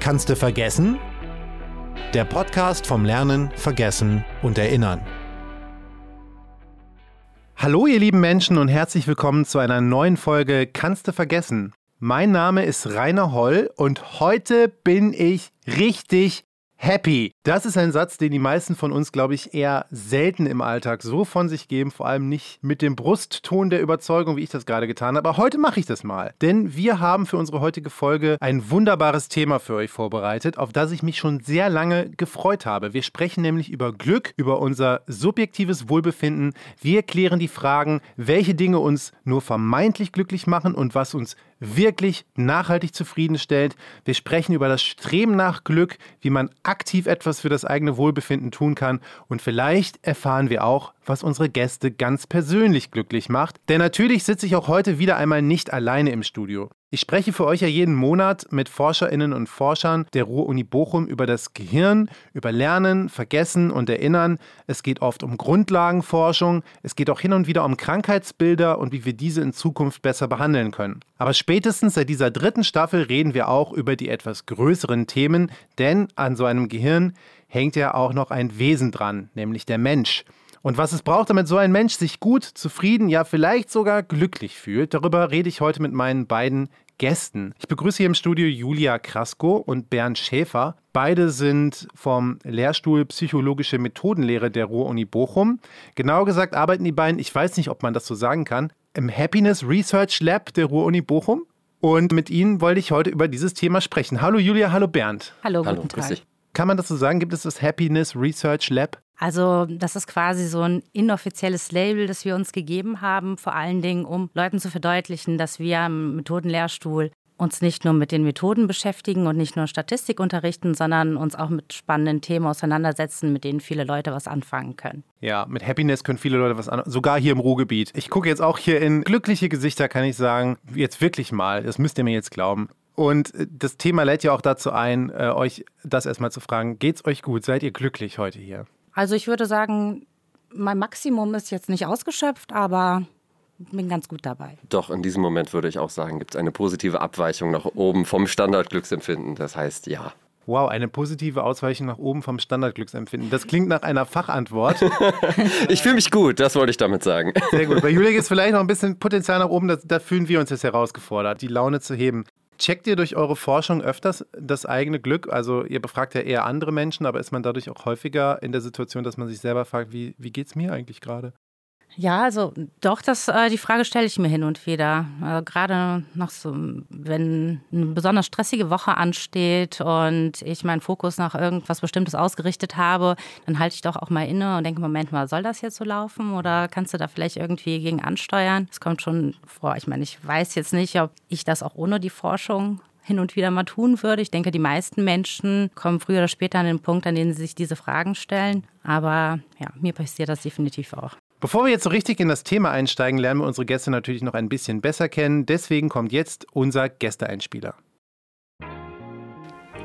Kannst du vergessen? Der Podcast vom Lernen, Vergessen und Erinnern. Hallo ihr lieben Menschen und herzlich willkommen zu einer neuen Folge Kannst du vergessen? Mein Name ist Rainer Holl und heute bin ich richtig happy. Das ist ein Satz, den die meisten von uns, glaube ich, eher selten im Alltag so von sich geben, vor allem nicht mit dem Brustton der Überzeugung, wie ich das gerade getan habe. Aber heute mache ich das mal. Denn wir haben für unsere heutige Folge ein wunderbares Thema für euch vorbereitet, auf das ich mich schon sehr lange gefreut habe. Wir sprechen nämlich über Glück, über unser subjektives Wohlbefinden. Wir klären die Fragen, welche Dinge uns nur vermeintlich glücklich machen und was uns wirklich nachhaltig zufriedenstellt. Wir sprechen über das Streben nach Glück, wie man aktiv etwas für das eigene Wohlbefinden tun kann und vielleicht erfahren wir auch, was unsere Gäste ganz persönlich glücklich macht. Denn natürlich sitze ich auch heute wieder einmal nicht alleine im Studio. Ich spreche für euch ja jeden Monat mit Forscherinnen und Forschern der Ruhr-Uni Bochum über das Gehirn, über Lernen, Vergessen und Erinnern. Es geht oft um Grundlagenforschung, es geht auch hin und wieder um Krankheitsbilder und wie wir diese in Zukunft besser behandeln können. Aber spätestens seit dieser dritten Staffel reden wir auch über die etwas größeren Themen, denn an so einem Gehirn hängt ja auch noch ein Wesen dran, nämlich der Mensch. Und was es braucht, damit so ein Mensch sich gut, zufrieden, ja vielleicht sogar glücklich fühlt, darüber rede ich heute mit meinen beiden Gästen. Ich begrüße hier im Studio Julia Krasko und Bernd Schäfer. Beide sind vom Lehrstuhl Psychologische Methodenlehre der Ruhr-Uni Bochum. Genauer gesagt arbeiten die beiden, ich weiß nicht, ob man das so sagen kann, im Happiness Research Lab der Ruhr-Uni Bochum. Und mit Ihnen wollte ich heute über dieses Thema sprechen. Hallo Julia, hallo Bernd. Hallo, hallo guten Tag. Kann man das so sagen? Gibt es das Happiness Research Lab? Also das ist quasi so ein inoffizielles Label, das wir uns gegeben haben, vor allen Dingen, um Leuten zu verdeutlichen, dass wir im Methodenlehrstuhl uns nicht nur mit den Methoden beschäftigen und nicht nur Statistik unterrichten, sondern uns auch mit spannenden Themen auseinandersetzen, mit denen viele Leute was anfangen können. Ja, mit Happiness können viele Leute was anfangen, sogar hier im Ruhrgebiet. Ich gucke jetzt auch hier in glückliche Gesichter, kann ich sagen, jetzt wirklich mal, das müsst ihr mir jetzt glauben. Und das Thema lädt ja auch dazu ein, äh, euch das erstmal zu fragen. Geht's euch gut? Seid ihr glücklich heute hier? Also ich würde sagen, mein Maximum ist jetzt nicht ausgeschöpft, aber bin ganz gut dabei. Doch, in diesem Moment würde ich auch sagen, gibt es eine positive Abweichung nach oben vom Standardglücksempfinden. Das heißt ja. Wow, eine positive Ausweichung nach oben vom Standardglücksempfinden. Das klingt nach einer Fachantwort. ich fühle mich gut, das wollte ich damit sagen. Sehr gut. Bei Julia ist vielleicht noch ein bisschen Potenzial nach oben, da fühlen wir uns jetzt herausgefordert, die Laune zu heben. Checkt ihr durch eure Forschung öfters das eigene Glück? Also ihr befragt ja eher andere Menschen, aber ist man dadurch auch häufiger in der Situation, dass man sich selber fragt, wie, wie geht es mir eigentlich gerade? Ja, also doch, das, äh, die Frage stelle ich mir hin und wieder. Also gerade noch so, wenn eine besonders stressige Woche ansteht und ich meinen Fokus nach irgendwas Bestimmtes ausgerichtet habe, dann halte ich doch auch mal inne und denke, Moment mal, soll das jetzt so laufen oder kannst du da vielleicht irgendwie gegen ansteuern? Es kommt schon vor. Ich meine, ich weiß jetzt nicht, ob ich das auch ohne die Forschung hin und wieder mal tun würde. Ich denke, die meisten Menschen kommen früher oder später an den Punkt, an dem sie sich diese Fragen stellen. Aber ja, mir passiert das definitiv auch. Bevor wir jetzt so richtig in das Thema einsteigen, lernen wir unsere Gäste natürlich noch ein bisschen besser kennen. Deswegen kommt jetzt unser Gästeeinspieler.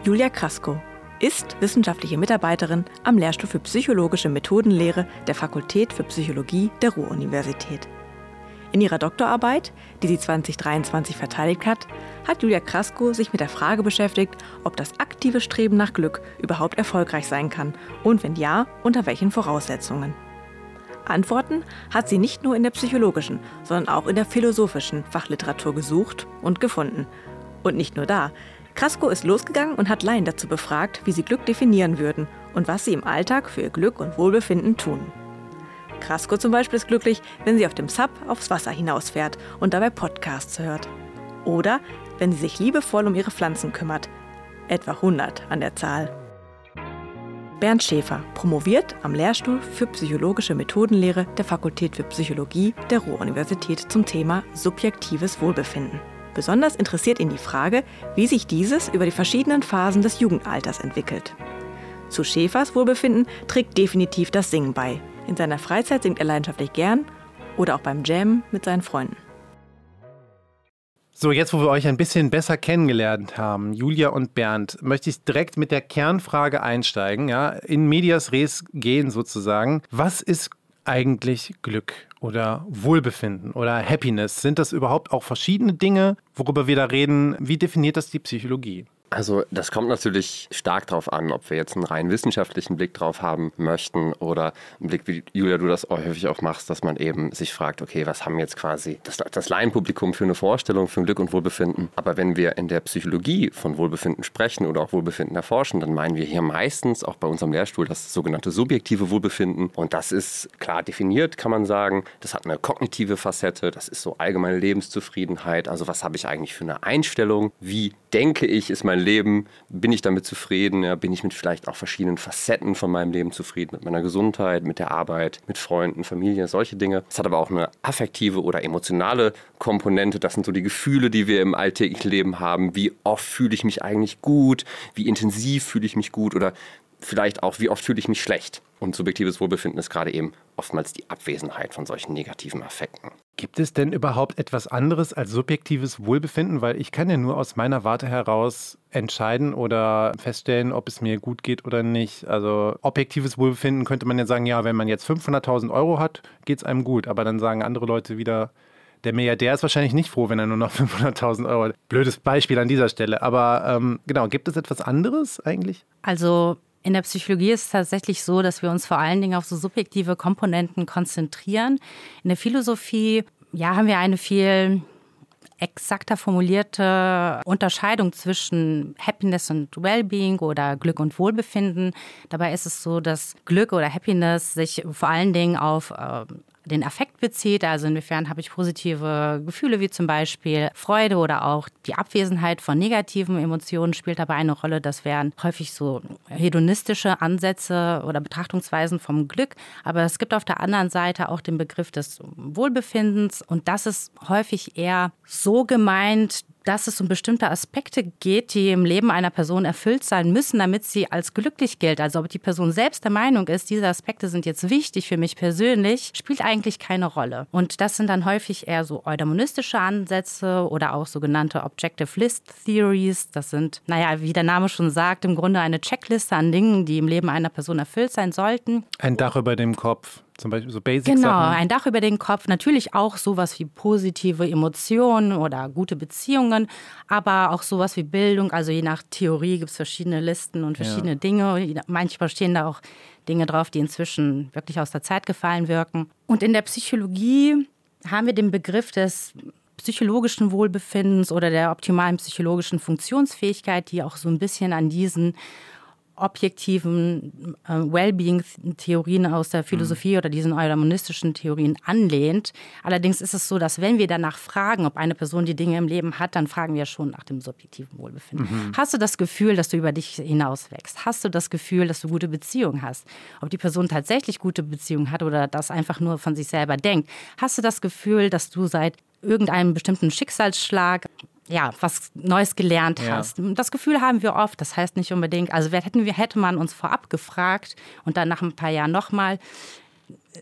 Julia Krasko ist wissenschaftliche Mitarbeiterin am Lehrstuhl für psychologische Methodenlehre der Fakultät für Psychologie der Ruhr-Universität. In ihrer Doktorarbeit, die sie 2023 verteidigt hat, hat Julia Krasko sich mit der Frage beschäftigt, ob das aktive Streben nach Glück überhaupt erfolgreich sein kann und wenn ja, unter welchen Voraussetzungen. Antworten hat sie nicht nur in der psychologischen, sondern auch in der philosophischen Fachliteratur gesucht und gefunden. Und nicht nur da. Krasko ist losgegangen und hat Laien dazu befragt, wie sie Glück definieren würden und was sie im Alltag für ihr Glück und Wohlbefinden tun. Krasko zum Beispiel ist glücklich, wenn sie auf dem Sub aufs Wasser hinausfährt und dabei Podcasts hört. Oder wenn sie sich liebevoll um ihre Pflanzen kümmert. Etwa 100 an der Zahl. Bernd Schäfer, promoviert am Lehrstuhl für psychologische Methodenlehre der Fakultät für Psychologie der Ruhr-Universität zum Thema subjektives Wohlbefinden. Besonders interessiert ihn die Frage, wie sich dieses über die verschiedenen Phasen des Jugendalters entwickelt. Zu Schäfers Wohlbefinden trägt definitiv das Singen bei. In seiner Freizeit singt er leidenschaftlich gern oder auch beim Jam mit seinen Freunden. So, jetzt wo wir euch ein bisschen besser kennengelernt haben, Julia und Bernd, möchte ich direkt mit der Kernfrage einsteigen, ja, in medias res gehen sozusagen. Was ist eigentlich Glück oder Wohlbefinden oder Happiness? Sind das überhaupt auch verschiedene Dinge, worüber wir da reden? Wie definiert das die Psychologie? Also das kommt natürlich stark darauf an, ob wir jetzt einen rein wissenschaftlichen Blick drauf haben möchten oder einen Blick, wie Julia, du das häufig auch machst, dass man eben sich fragt, okay, was haben jetzt quasi das, das Laienpublikum für eine Vorstellung für Glück und Wohlbefinden. Aber wenn wir in der Psychologie von Wohlbefinden sprechen oder auch Wohlbefinden erforschen, dann meinen wir hier meistens auch bei unserem Lehrstuhl das sogenannte subjektive Wohlbefinden. Und das ist klar definiert, kann man sagen. Das hat eine kognitive Facette, das ist so allgemeine Lebenszufriedenheit. Also was habe ich eigentlich für eine Einstellung? Wie denke ich, ist mein Leben? Bin ich damit zufrieden? Ja, bin ich mit vielleicht auch verschiedenen Facetten von meinem Leben zufrieden? Mit meiner Gesundheit, mit der Arbeit, mit Freunden, Familie, solche Dinge. Es hat aber auch eine affektive oder emotionale Komponente. Das sind so die Gefühle, die wir im alltäglichen Leben haben. Wie oft fühle ich mich eigentlich gut? Wie intensiv fühle ich mich gut? Oder vielleicht auch, wie oft fühle ich mich schlecht? Und subjektives Wohlbefinden ist gerade eben oftmals die Abwesenheit von solchen negativen Affekten. Gibt es denn überhaupt etwas anderes als subjektives Wohlbefinden? Weil ich kann ja nur aus meiner Warte heraus entscheiden oder feststellen, ob es mir gut geht oder nicht. Also objektives Wohlbefinden könnte man ja sagen, ja, wenn man jetzt 500.000 Euro hat, geht es einem gut. Aber dann sagen andere Leute wieder, der Milliardär ist wahrscheinlich nicht froh, wenn er nur noch 500.000 Euro hat. Blödes Beispiel an dieser Stelle. Aber ähm, genau, gibt es etwas anderes eigentlich? Also in der Psychologie ist es tatsächlich so, dass wir uns vor allen Dingen auf so subjektive Komponenten konzentrieren. In der Philosophie ja, haben wir eine viel exakter formulierte Unterscheidung zwischen Happiness und Wellbeing oder Glück und Wohlbefinden. Dabei ist es so, dass Glück oder Happiness sich vor allen Dingen auf äh, den Affekt bezieht. Also inwiefern habe ich positive Gefühle wie zum Beispiel Freude oder auch die Abwesenheit von negativen Emotionen spielt dabei eine Rolle. Das wären häufig so hedonistische Ansätze oder Betrachtungsweisen vom Glück. Aber es gibt auf der anderen Seite auch den Begriff des Wohlbefindens und das ist häufig eher so gemeint, dass es um bestimmte Aspekte geht, die im Leben einer Person erfüllt sein müssen, damit sie als glücklich gilt. Also ob die Person selbst der Meinung ist, diese Aspekte sind jetzt wichtig für mich persönlich, spielt eigentlich keine Rolle. Und das sind dann häufig eher so eudaimonistische Ansätze oder auch sogenannte Objective List Theories. Das sind, naja, wie der Name schon sagt, im Grunde eine Checkliste an Dingen, die im Leben einer Person erfüllt sein sollten. Ein Dach über dem Kopf zum Beispiel so Basic Genau, Sachen. ein Dach über den Kopf, natürlich auch sowas wie positive Emotionen oder gute Beziehungen, aber auch sowas wie Bildung. Also je nach Theorie gibt es verschiedene Listen und verschiedene ja. Dinge. Manchmal stehen da auch Dinge drauf, die inzwischen wirklich aus der Zeit gefallen wirken. Und in der Psychologie haben wir den Begriff des psychologischen Wohlbefindens oder der optimalen psychologischen Funktionsfähigkeit, die auch so ein bisschen an diesen objektiven äh, Wellbeing-Theorien aus der Philosophie mhm. oder diesen eudamonistischen Theorien anlehnt. Allerdings ist es so, dass wenn wir danach fragen, ob eine Person die Dinge im Leben hat, dann fragen wir schon nach dem subjektiven Wohlbefinden. Mhm. Hast du das Gefühl, dass du über dich hinaus wächst? Hast du das Gefühl, dass du gute Beziehungen hast? Ob die Person tatsächlich gute Beziehungen hat oder das einfach nur von sich selber denkt? Hast du das Gefühl, dass du seit irgendeinem bestimmten Schicksalsschlag ja, was Neues gelernt ja. hast. Das Gefühl haben wir oft. Das heißt nicht unbedingt, also hätten wir, hätte man uns vorab gefragt und dann nach ein paar Jahren nochmal,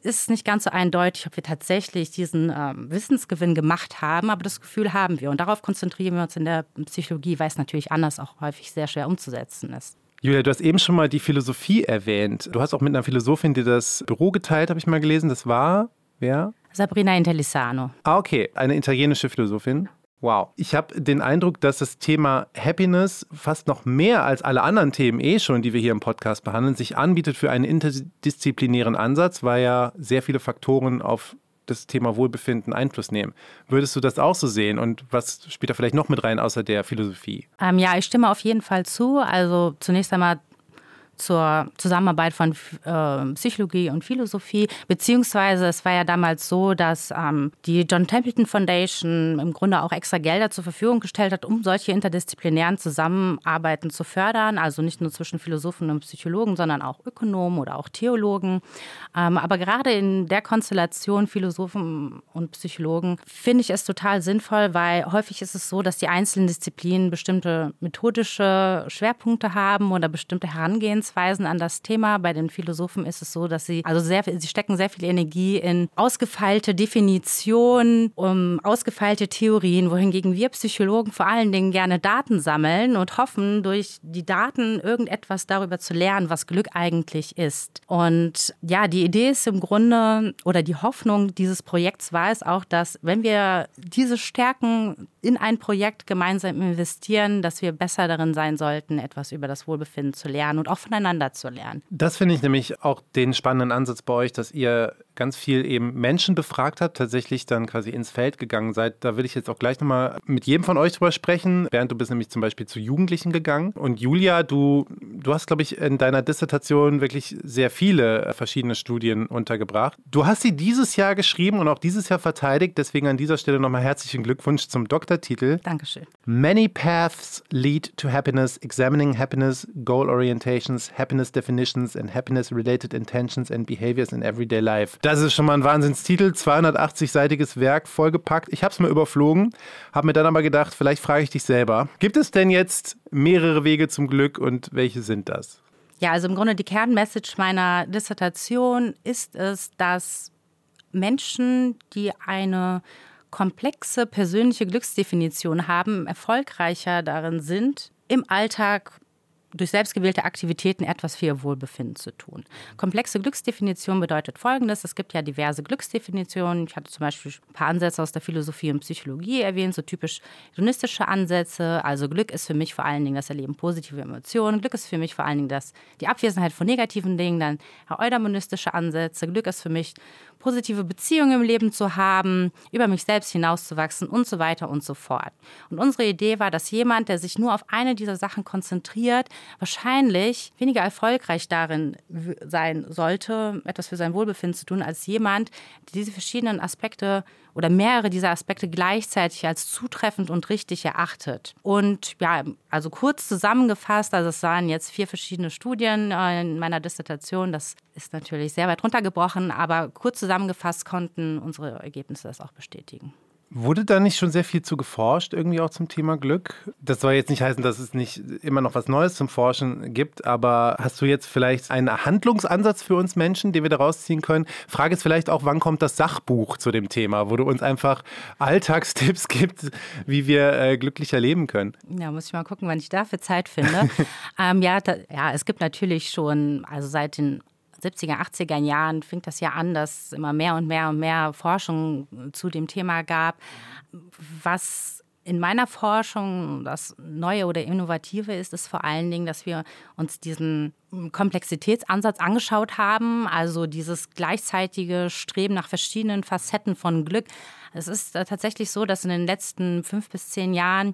ist es nicht ganz so eindeutig, ob wir tatsächlich diesen ähm, Wissensgewinn gemacht haben, aber das Gefühl haben wir. Und darauf konzentrieren wir uns in der Psychologie, weil es natürlich anders auch häufig sehr schwer umzusetzen ist. Julia, du hast eben schon mal die Philosophie erwähnt. Du hast auch mit einer Philosophin dir das Büro geteilt, habe ich mal gelesen. Das war wer? Sabrina Intellisano. Ah, okay. Eine italienische Philosophin. Wow. Ich habe den Eindruck, dass das Thema Happiness fast noch mehr als alle anderen Themen eh schon, die wir hier im Podcast behandeln, sich anbietet für einen interdisziplinären Ansatz, weil ja sehr viele Faktoren auf das Thema Wohlbefinden Einfluss nehmen. Würdest du das auch so sehen? Und was spielt da vielleicht noch mit rein außer der Philosophie? Ähm, ja, ich stimme auf jeden Fall zu. Also zunächst einmal zur Zusammenarbeit von äh, Psychologie und Philosophie. Beziehungsweise es war ja damals so, dass ähm, die John Templeton Foundation im Grunde auch extra Gelder zur Verfügung gestellt hat, um solche interdisziplinären Zusammenarbeiten zu fördern. Also nicht nur zwischen Philosophen und Psychologen, sondern auch Ökonomen oder auch Theologen. Ähm, aber gerade in der Konstellation Philosophen und Psychologen finde ich es total sinnvoll, weil häufig ist es so, dass die einzelnen Disziplinen bestimmte methodische Schwerpunkte haben oder bestimmte Herangehensweisen Herangehensweisen an das Thema. Bei den Philosophen ist es so, dass sie also sehr, sie stecken sehr viel Energie in ausgefeilte Definitionen, um ausgefeilte Theorien, wohingegen wir Psychologen vor allen Dingen gerne Daten sammeln und hoffen, durch die Daten irgendetwas darüber zu lernen, was Glück eigentlich ist. Und ja, die Idee ist im Grunde oder die Hoffnung dieses Projekts war es auch, dass wenn wir diese Stärken in ein Projekt gemeinsam investieren, dass wir besser darin sein sollten, etwas über das Wohlbefinden zu lernen und auch voneinander zu lernen. Das finde ich nämlich auch den spannenden Ansatz bei euch, dass ihr ganz viel eben Menschen befragt habt, tatsächlich dann quasi ins Feld gegangen seid. Da will ich jetzt auch gleich nochmal mit jedem von euch drüber sprechen. Bernd, du bist nämlich zum Beispiel zu Jugendlichen gegangen. Und Julia, du, du hast, glaube ich, in deiner Dissertation wirklich sehr viele verschiedene Studien untergebracht. Du hast sie dieses Jahr geschrieben und auch dieses Jahr verteidigt. Deswegen an dieser Stelle nochmal herzlichen Glückwunsch zum Doktortitel. Dankeschön. Many paths lead to happiness, examining happiness, goal orientations, happiness definitions and happiness-related intentions and behaviors in everyday life. Das ist schon mal ein Wahnsinnstitel, 280-seitiges Werk, vollgepackt. Ich habe es mal überflogen, habe mir dann aber gedacht, vielleicht frage ich dich selber. Gibt es denn jetzt mehrere Wege zum Glück und welche sind das? Ja, also im Grunde die Kernmessage meiner Dissertation ist es, dass Menschen, die eine komplexe persönliche Glücksdefinition haben, erfolgreicher darin sind, im Alltag durch selbstgewählte Aktivitäten etwas für ihr Wohlbefinden zu tun. Komplexe Glücksdefinition bedeutet Folgendes. Es gibt ja diverse Glücksdefinitionen. Ich hatte zum Beispiel ein paar Ansätze aus der Philosophie und Psychologie erwähnt, so typisch hedonistische Ansätze. Also Glück ist für mich vor allen Dingen das Erleben positiver Emotionen. Glück ist für mich vor allen Dingen das, die Abwesenheit von negativen Dingen. Dann eudaimonistische Ansätze. Glück ist für mich positive Beziehungen im Leben zu haben, über mich selbst hinauszuwachsen und so weiter und so fort. Und unsere Idee war, dass jemand, der sich nur auf eine dieser Sachen konzentriert, wahrscheinlich weniger erfolgreich darin sein sollte, etwas für sein Wohlbefinden zu tun, als jemand, der diese verschiedenen Aspekte oder mehrere dieser Aspekte gleichzeitig als zutreffend und richtig erachtet. Und ja, also kurz zusammengefasst, also es waren jetzt vier verschiedene Studien äh, in meiner Dissertation. Das ist natürlich sehr weit runtergebrochen, aber kurz zusammengefasst konnten unsere Ergebnisse das auch bestätigen. Wurde da nicht schon sehr viel zu geforscht, irgendwie auch zum Thema Glück? Das soll jetzt nicht heißen, dass es nicht immer noch was Neues zum Forschen gibt, aber hast du jetzt vielleicht einen Handlungsansatz für uns Menschen, den wir daraus ziehen können? Frage ist vielleicht auch, wann kommt das Sachbuch zu dem Thema, wo du uns einfach Alltagstipps gibst, wie wir äh, glücklicher leben können? Ja, muss ich mal gucken, wann ich dafür Zeit finde. ähm, ja, da, ja, es gibt natürlich schon, also seit den 70er, 80er Jahren fing das ja an, dass es immer mehr und mehr und mehr Forschung zu dem Thema gab. Was in meiner Forschung das Neue oder Innovative ist, ist vor allen Dingen, dass wir uns diesen Komplexitätsansatz angeschaut haben, also dieses gleichzeitige Streben nach verschiedenen Facetten von Glück. Es ist tatsächlich so, dass in den letzten fünf bis zehn Jahren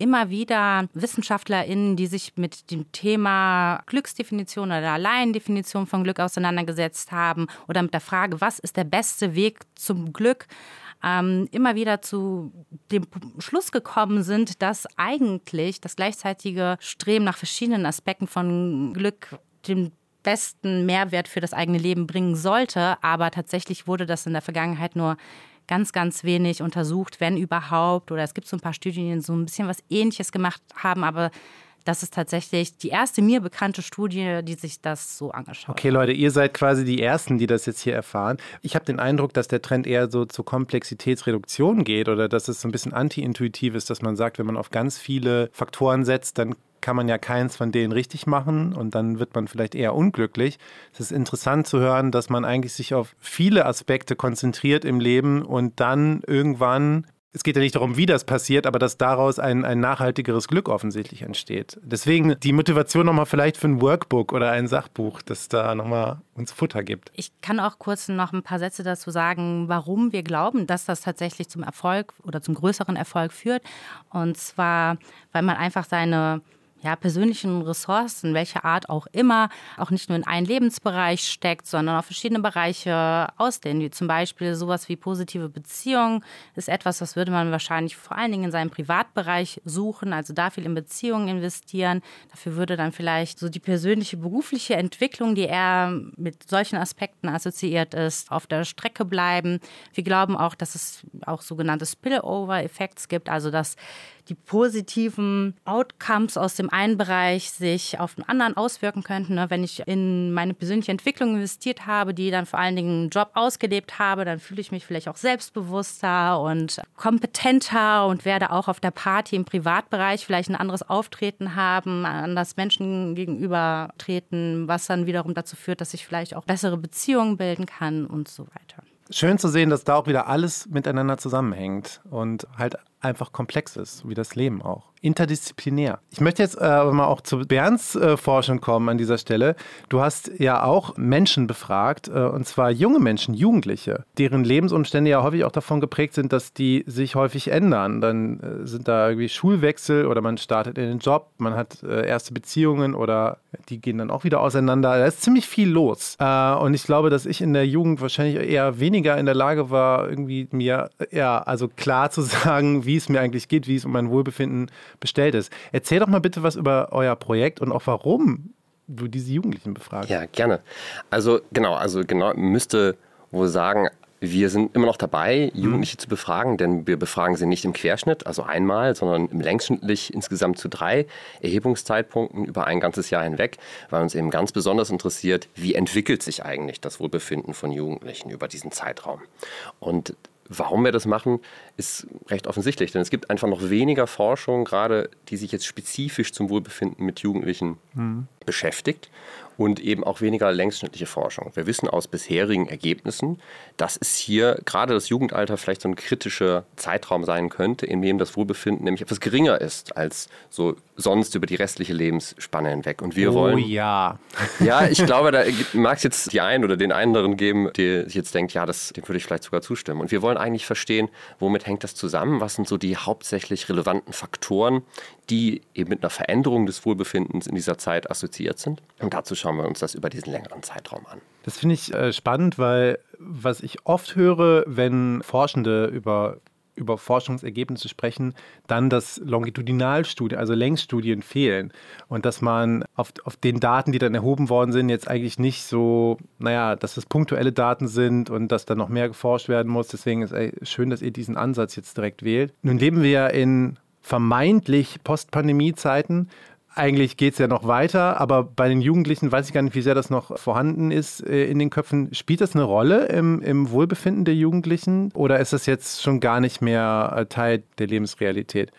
immer wieder WissenschaftlerInnen, die sich mit dem Thema Glücksdefinition oder Alleinendefinition von Glück auseinandergesetzt haben oder mit der Frage, was ist der beste Weg zum Glück, ähm, immer wieder zu dem Schluss gekommen sind, dass eigentlich das gleichzeitige Streben nach verschiedenen Aspekten von Glück den besten Mehrwert für das eigene Leben bringen sollte. Aber tatsächlich wurde das in der Vergangenheit nur ganz, ganz wenig untersucht, wenn überhaupt. Oder es gibt so ein paar Studien, die so ein bisschen was Ähnliches gemacht haben, aber das ist tatsächlich die erste mir bekannte Studie, die sich das so angeschaut okay, hat. Okay, Leute, ihr seid quasi die Ersten, die das jetzt hier erfahren. Ich habe den Eindruck, dass der Trend eher so zur Komplexitätsreduktion geht oder dass es so ein bisschen anti-intuitiv ist, dass man sagt, wenn man auf ganz viele Faktoren setzt, dann kann man ja keins von denen richtig machen und dann wird man vielleicht eher unglücklich. Es ist interessant zu hören, dass man eigentlich sich auf viele Aspekte konzentriert im Leben und dann irgendwann es geht ja nicht darum, wie das passiert, aber dass daraus ein, ein nachhaltigeres Glück offensichtlich entsteht. Deswegen die Motivation nochmal vielleicht für ein Workbook oder ein Sachbuch, das da nochmal uns Futter gibt. Ich kann auch kurz noch ein paar Sätze dazu sagen, warum wir glauben, dass das tatsächlich zum Erfolg oder zum größeren Erfolg führt. Und zwar, weil man einfach seine ja, persönlichen Ressourcen, welcher Art auch immer, auch nicht nur in einen Lebensbereich steckt, sondern auf verschiedene Bereiche ausdehnen, wie zum Beispiel sowas wie positive Beziehungen ist etwas, das würde man wahrscheinlich vor allen Dingen in seinem Privatbereich suchen, also da viel in Beziehungen investieren. Dafür würde dann vielleicht so die persönliche berufliche Entwicklung, die er mit solchen Aspekten assoziiert ist, auf der Strecke bleiben. Wir glauben auch, dass es auch sogenannte Spillover-Effekte gibt, also dass die positiven Outcomes aus dem einen Bereich sich auf den anderen auswirken könnten. Ne? Wenn ich in meine persönliche Entwicklung investiert habe, die dann vor allen Dingen einen Job ausgelebt habe, dann fühle ich mich vielleicht auch selbstbewusster und kompetenter und werde auch auf der Party im Privatbereich vielleicht ein anderes Auftreten haben, anders Menschen gegenüber treten, was dann wiederum dazu führt, dass ich vielleicht auch bessere Beziehungen bilden kann und so weiter. Schön zu sehen, dass da auch wieder alles miteinander zusammenhängt und halt einfach komplex ist, wie das Leben auch interdisziplinär. Ich möchte jetzt äh, aber mal auch zu Bernds äh, Forschung kommen an dieser Stelle. Du hast ja auch Menschen befragt, äh, und zwar junge Menschen, Jugendliche, deren Lebensumstände ja häufig auch davon geprägt sind, dass die sich häufig ändern. Dann äh, sind da irgendwie Schulwechsel oder man startet in den Job, man hat äh, erste Beziehungen oder die gehen dann auch wieder auseinander. Da ist ziemlich viel los. Äh, und ich glaube, dass ich in der Jugend wahrscheinlich eher weniger in der Lage war, irgendwie mir ja, also klar zu sagen, wie es mir eigentlich geht, wie es um mein Wohlbefinden geht bestellt ist. Erzähl doch mal bitte was über euer Projekt und auch warum du diese Jugendlichen befragst. Ja, gerne. Also genau, also genau müsste wohl sagen, wir sind immer noch dabei, Jugendliche mhm. zu befragen, denn wir befragen sie nicht im Querschnitt, also einmal, sondern im längsschnittlich insgesamt zu drei Erhebungszeitpunkten über ein ganzes Jahr hinweg, weil uns eben ganz besonders interessiert, wie entwickelt sich eigentlich das Wohlbefinden von Jugendlichen über diesen Zeitraum. Und Warum wir das machen, ist recht offensichtlich, denn es gibt einfach noch weniger Forschung, gerade die sich jetzt spezifisch zum Wohlbefinden mit Jugendlichen mhm. Beschäftigt und eben auch weniger längsschnittliche Forschung. Wir wissen aus bisherigen Ergebnissen, dass es hier gerade das Jugendalter vielleicht so ein kritischer Zeitraum sein könnte, in dem das Wohlbefinden nämlich etwas geringer ist als so sonst über die restliche Lebensspanne hinweg. Und wir oh, wollen. ja. Ja, ich glaube, da mag es jetzt die einen oder den anderen geben, der sich jetzt denkt, ja, das, dem würde ich vielleicht sogar zustimmen. Und wir wollen eigentlich verstehen, womit hängt das zusammen? Was sind so die hauptsächlich relevanten Faktoren, die eben mit einer Veränderung des Wohlbefindens in dieser Zeit assoziiert sind? Und dazu schauen wir uns das über diesen längeren Zeitraum an. Das finde ich äh, spannend, weil was ich oft höre, wenn Forschende über über Forschungsergebnisse sprechen, dann dass Longitudinalstudien, also Längsstudien fehlen. Und dass man auf, auf den Daten, die dann erhoben worden sind, jetzt eigentlich nicht so, naja, dass es punktuelle Daten sind und dass da noch mehr geforscht werden muss. Deswegen ist es schön, dass ihr diesen Ansatz jetzt direkt wählt. Nun leben wir ja in vermeintlich Postpandemie-Zeiten eigentlich geht es ja noch weiter, aber bei den Jugendlichen weiß ich gar nicht, wie sehr das noch vorhanden ist äh, in den Köpfen. Spielt das eine Rolle im, im Wohlbefinden der Jugendlichen oder ist das jetzt schon gar nicht mehr äh, Teil der Lebensrealität?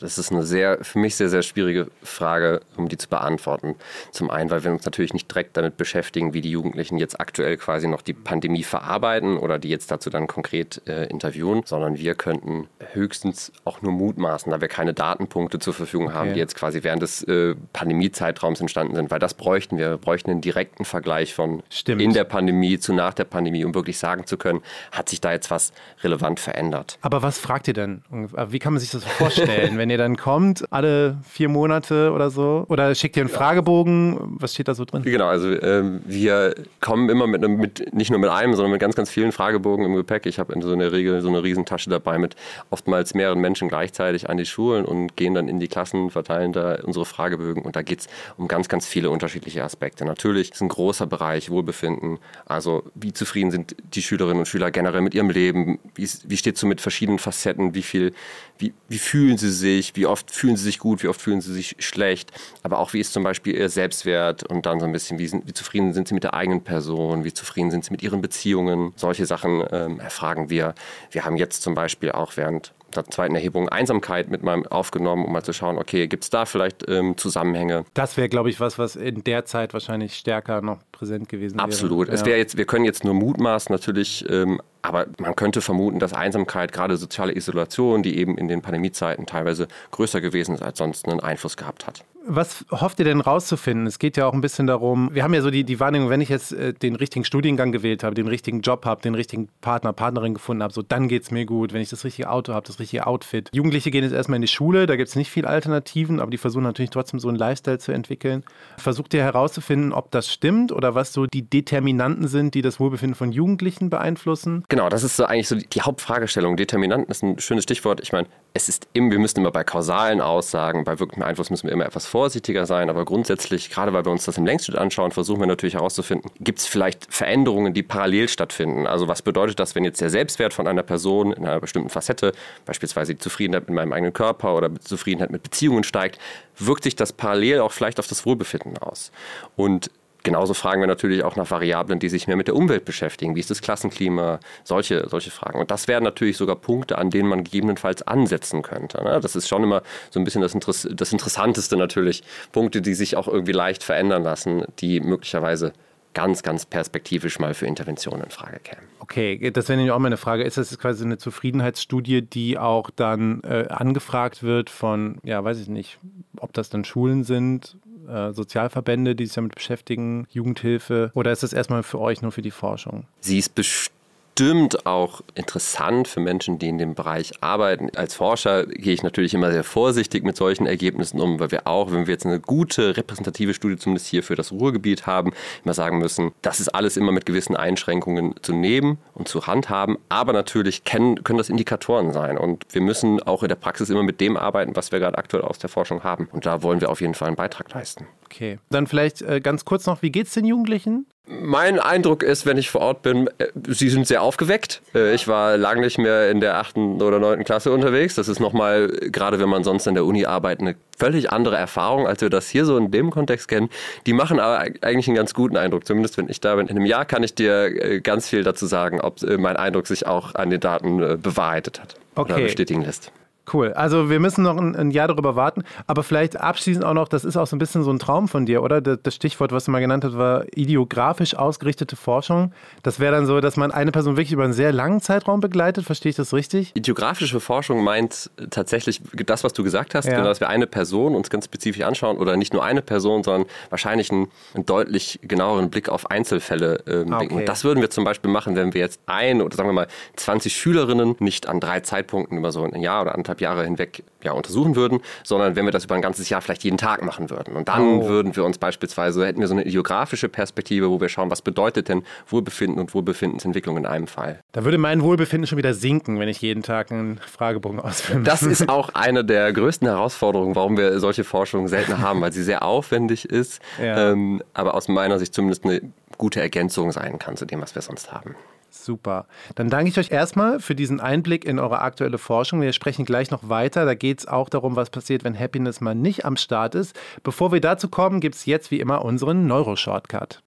Das ist eine sehr, für mich sehr, sehr schwierige Frage, um die zu beantworten. Zum einen, weil wir uns natürlich nicht direkt damit beschäftigen, wie die Jugendlichen jetzt aktuell quasi noch die Pandemie verarbeiten oder die jetzt dazu dann konkret äh, interviewen, sondern wir könnten höchstens auch nur mutmaßen, da wir keine Datenpunkte zur Verfügung okay. haben, die jetzt quasi während des äh, Pandemiezeitraums entstanden sind, weil das bräuchten wir. Wir bräuchten einen direkten Vergleich von Stimmt. in der Pandemie zu nach der Pandemie, um wirklich sagen zu können, hat sich da jetzt was relevant verändert. Aber was fragt ihr denn? Wie kann man sich das vorstellen, wenn ihr dann kommt, alle vier Monate oder so? Oder schickt ihr einen Fragebogen? Was steht da so drin? Genau, also äh, wir kommen immer mit, einem, mit, nicht nur mit einem, sondern mit ganz, ganz vielen Fragebogen im Gepäck. Ich habe in so einer Regel so eine Riesentasche dabei mit oftmals mehreren Menschen gleichzeitig an die Schulen und gehen dann in die Klassen, verteilen da unsere Fragebögen und da geht es um ganz, ganz viele unterschiedliche Aspekte. Natürlich ist ein großer Bereich Wohlbefinden, also wie zufrieden sind die Schülerinnen und Schüler generell mit ihrem Leben, wie, wie steht es so mit verschiedenen Facetten, wie viel, wie, wie fühlen sie sich, wie oft fühlen sie sich gut, wie oft fühlen sie sich schlecht, aber auch wie ist zum Beispiel ihr Selbstwert und dann so ein bisschen, wie, sind, wie zufrieden sind sie mit der eigenen Person, wie zufrieden sind sie mit ihren Beziehungen. Solche Sachen ähm, erfragen wir. Wir haben jetzt zum Beispiel auch während der zweiten Erhebung Einsamkeit mit meinem aufgenommen, um mal zu schauen, okay, gibt es da vielleicht ähm, Zusammenhänge? Das wäre, glaube ich, was, was in der Zeit wahrscheinlich stärker noch präsent gewesen wäre. Absolut. Ja. Es wäre jetzt, wir können jetzt nur mutmaßen natürlich, ähm, aber man könnte vermuten, dass Einsamkeit, gerade soziale Isolation, die eben in den Pandemiezeiten teilweise größer gewesen ist als sonst, einen Einfluss gehabt hat. Was hofft ihr denn rauszufinden? Es geht ja auch ein bisschen darum, wir haben ja so die, die Wahrnehmung, wenn ich jetzt äh, den richtigen Studiengang gewählt habe, den richtigen Job habe, den richtigen Partner, Partnerin gefunden habe, so dann geht es mir gut. Wenn ich das richtige Auto habe, das richtige Outfit. Jugendliche gehen jetzt erstmal in die Schule, da gibt es nicht viele Alternativen, aber die versuchen natürlich trotzdem so einen Lifestyle zu entwickeln. Versucht ihr herauszufinden, ob das stimmt oder was so die Determinanten sind, die das Wohlbefinden von Jugendlichen beeinflussen? Genau, das ist so eigentlich so die Hauptfragestellung. Determinanten ist ein schönes Stichwort. Ich meine, es ist immer, wir müssen immer bei kausalen Aussagen, bei wirklichem Einfluss müssen wir immer etwas vorsichtiger sein, aber grundsätzlich, gerade weil wir uns das im Längsschnitt anschauen, versuchen wir natürlich herauszufinden, gibt es vielleicht Veränderungen, die parallel stattfinden? Also was bedeutet das, wenn jetzt der Selbstwert von einer Person in einer bestimmten Facette, beispielsweise die Zufriedenheit mit meinem eigenen Körper oder Zufriedenheit mit Beziehungen steigt, wirkt sich das parallel auch vielleicht auf das Wohlbefinden aus? Und Genauso fragen wir natürlich auch nach Variablen, die sich mehr mit der Umwelt beschäftigen. Wie ist das Klassenklima? Solche, solche Fragen. Und das wären natürlich sogar Punkte, an denen man gegebenenfalls ansetzen könnte. Ne? Das ist schon immer so ein bisschen das, Interess das Interessanteste natürlich. Punkte, die sich auch irgendwie leicht verändern lassen, die möglicherweise ganz, ganz perspektivisch mal für Interventionen in Frage kämen. Okay, das wäre nämlich auch meine Frage. Ist das quasi eine Zufriedenheitsstudie, die auch dann äh, angefragt wird von, ja, weiß ich nicht, ob das dann Schulen sind, äh, Sozialverbände, die sich damit beschäftigen, Jugendhilfe, oder ist das erstmal für euch nur für die Forschung? Sie ist bestimmt bestimmt auch interessant für Menschen, die in dem Bereich arbeiten. Als Forscher gehe ich natürlich immer sehr vorsichtig mit solchen Ergebnissen um, weil wir auch, wenn wir jetzt eine gute repräsentative Studie zumindest hier für das Ruhrgebiet haben, immer sagen müssen, das ist alles immer mit gewissen Einschränkungen zu nehmen und zu handhaben. Aber natürlich können, können das Indikatoren sein. Und wir müssen auch in der Praxis immer mit dem arbeiten, was wir gerade aktuell aus der Forschung haben. Und da wollen wir auf jeden Fall einen Beitrag leisten. Okay. Dann vielleicht äh, ganz kurz noch, wie geht es den Jugendlichen? Mein Eindruck ist, wenn ich vor Ort bin, äh, sie sind sehr aufgeweckt. Äh, ich war lange nicht mehr in der achten oder neunten Klasse unterwegs. Das ist nochmal, gerade wenn man sonst in der Uni arbeitet, eine völlig andere Erfahrung, als wir das hier so in dem Kontext kennen. Die machen aber eigentlich einen ganz guten Eindruck. Zumindest wenn ich da bin. In einem Jahr kann ich dir äh, ganz viel dazu sagen, ob mein Eindruck sich auch an den Daten bewahrheitet hat okay. oder bestätigen lässt. Cool. Also wir müssen noch ein, ein, Jahr darüber warten. Aber vielleicht abschließend auch noch, das ist auch so ein bisschen so ein Traum von dir, oder? Das, das Stichwort, was du mal genannt hast, war ideografisch ausgerichtete Forschung. Das wäre dann so, dass man eine Person wirklich über einen sehr langen Zeitraum begleitet. Verstehe ich das richtig? Ideografische Forschung meint tatsächlich das, was du gesagt hast, ja. genau, dass wir eine Person uns ganz spezifisch anschauen oder nicht nur eine Person, sondern wahrscheinlich einen, einen deutlich genaueren Blick auf Einzelfälle ähm, ah, okay. Und das würden wir zum Beispiel machen, wenn wir jetzt ein oder sagen wir mal 20 Schülerinnen nicht an drei Zeitpunkten über so ein Jahr oder anderthalb Jahre hinweg ja, untersuchen würden, sondern wenn wir das über ein ganzes Jahr vielleicht jeden Tag machen würden. Und dann oh. würden wir uns beispielsweise, hätten wir so eine geografische Perspektive, wo wir schauen, was bedeutet denn Wohlbefinden und Wohlbefindensentwicklung in einem Fall. Da würde mein Wohlbefinden schon wieder sinken, wenn ich jeden Tag einen Fragebogen ausfülle. Das ist auch eine der größten Herausforderungen, warum wir solche Forschung selten haben, weil sie sehr aufwendig ist, ja. ähm, aber aus meiner Sicht zumindest eine gute Ergänzung sein kann zu dem, was wir sonst haben. Super. Dann danke ich euch erstmal für diesen Einblick in eure aktuelle Forschung. Wir sprechen gleich noch weiter. Da geht es auch darum, was passiert, wenn Happiness mal nicht am Start ist. Bevor wir dazu kommen, gibt es jetzt wie immer unseren Neuroshortcut.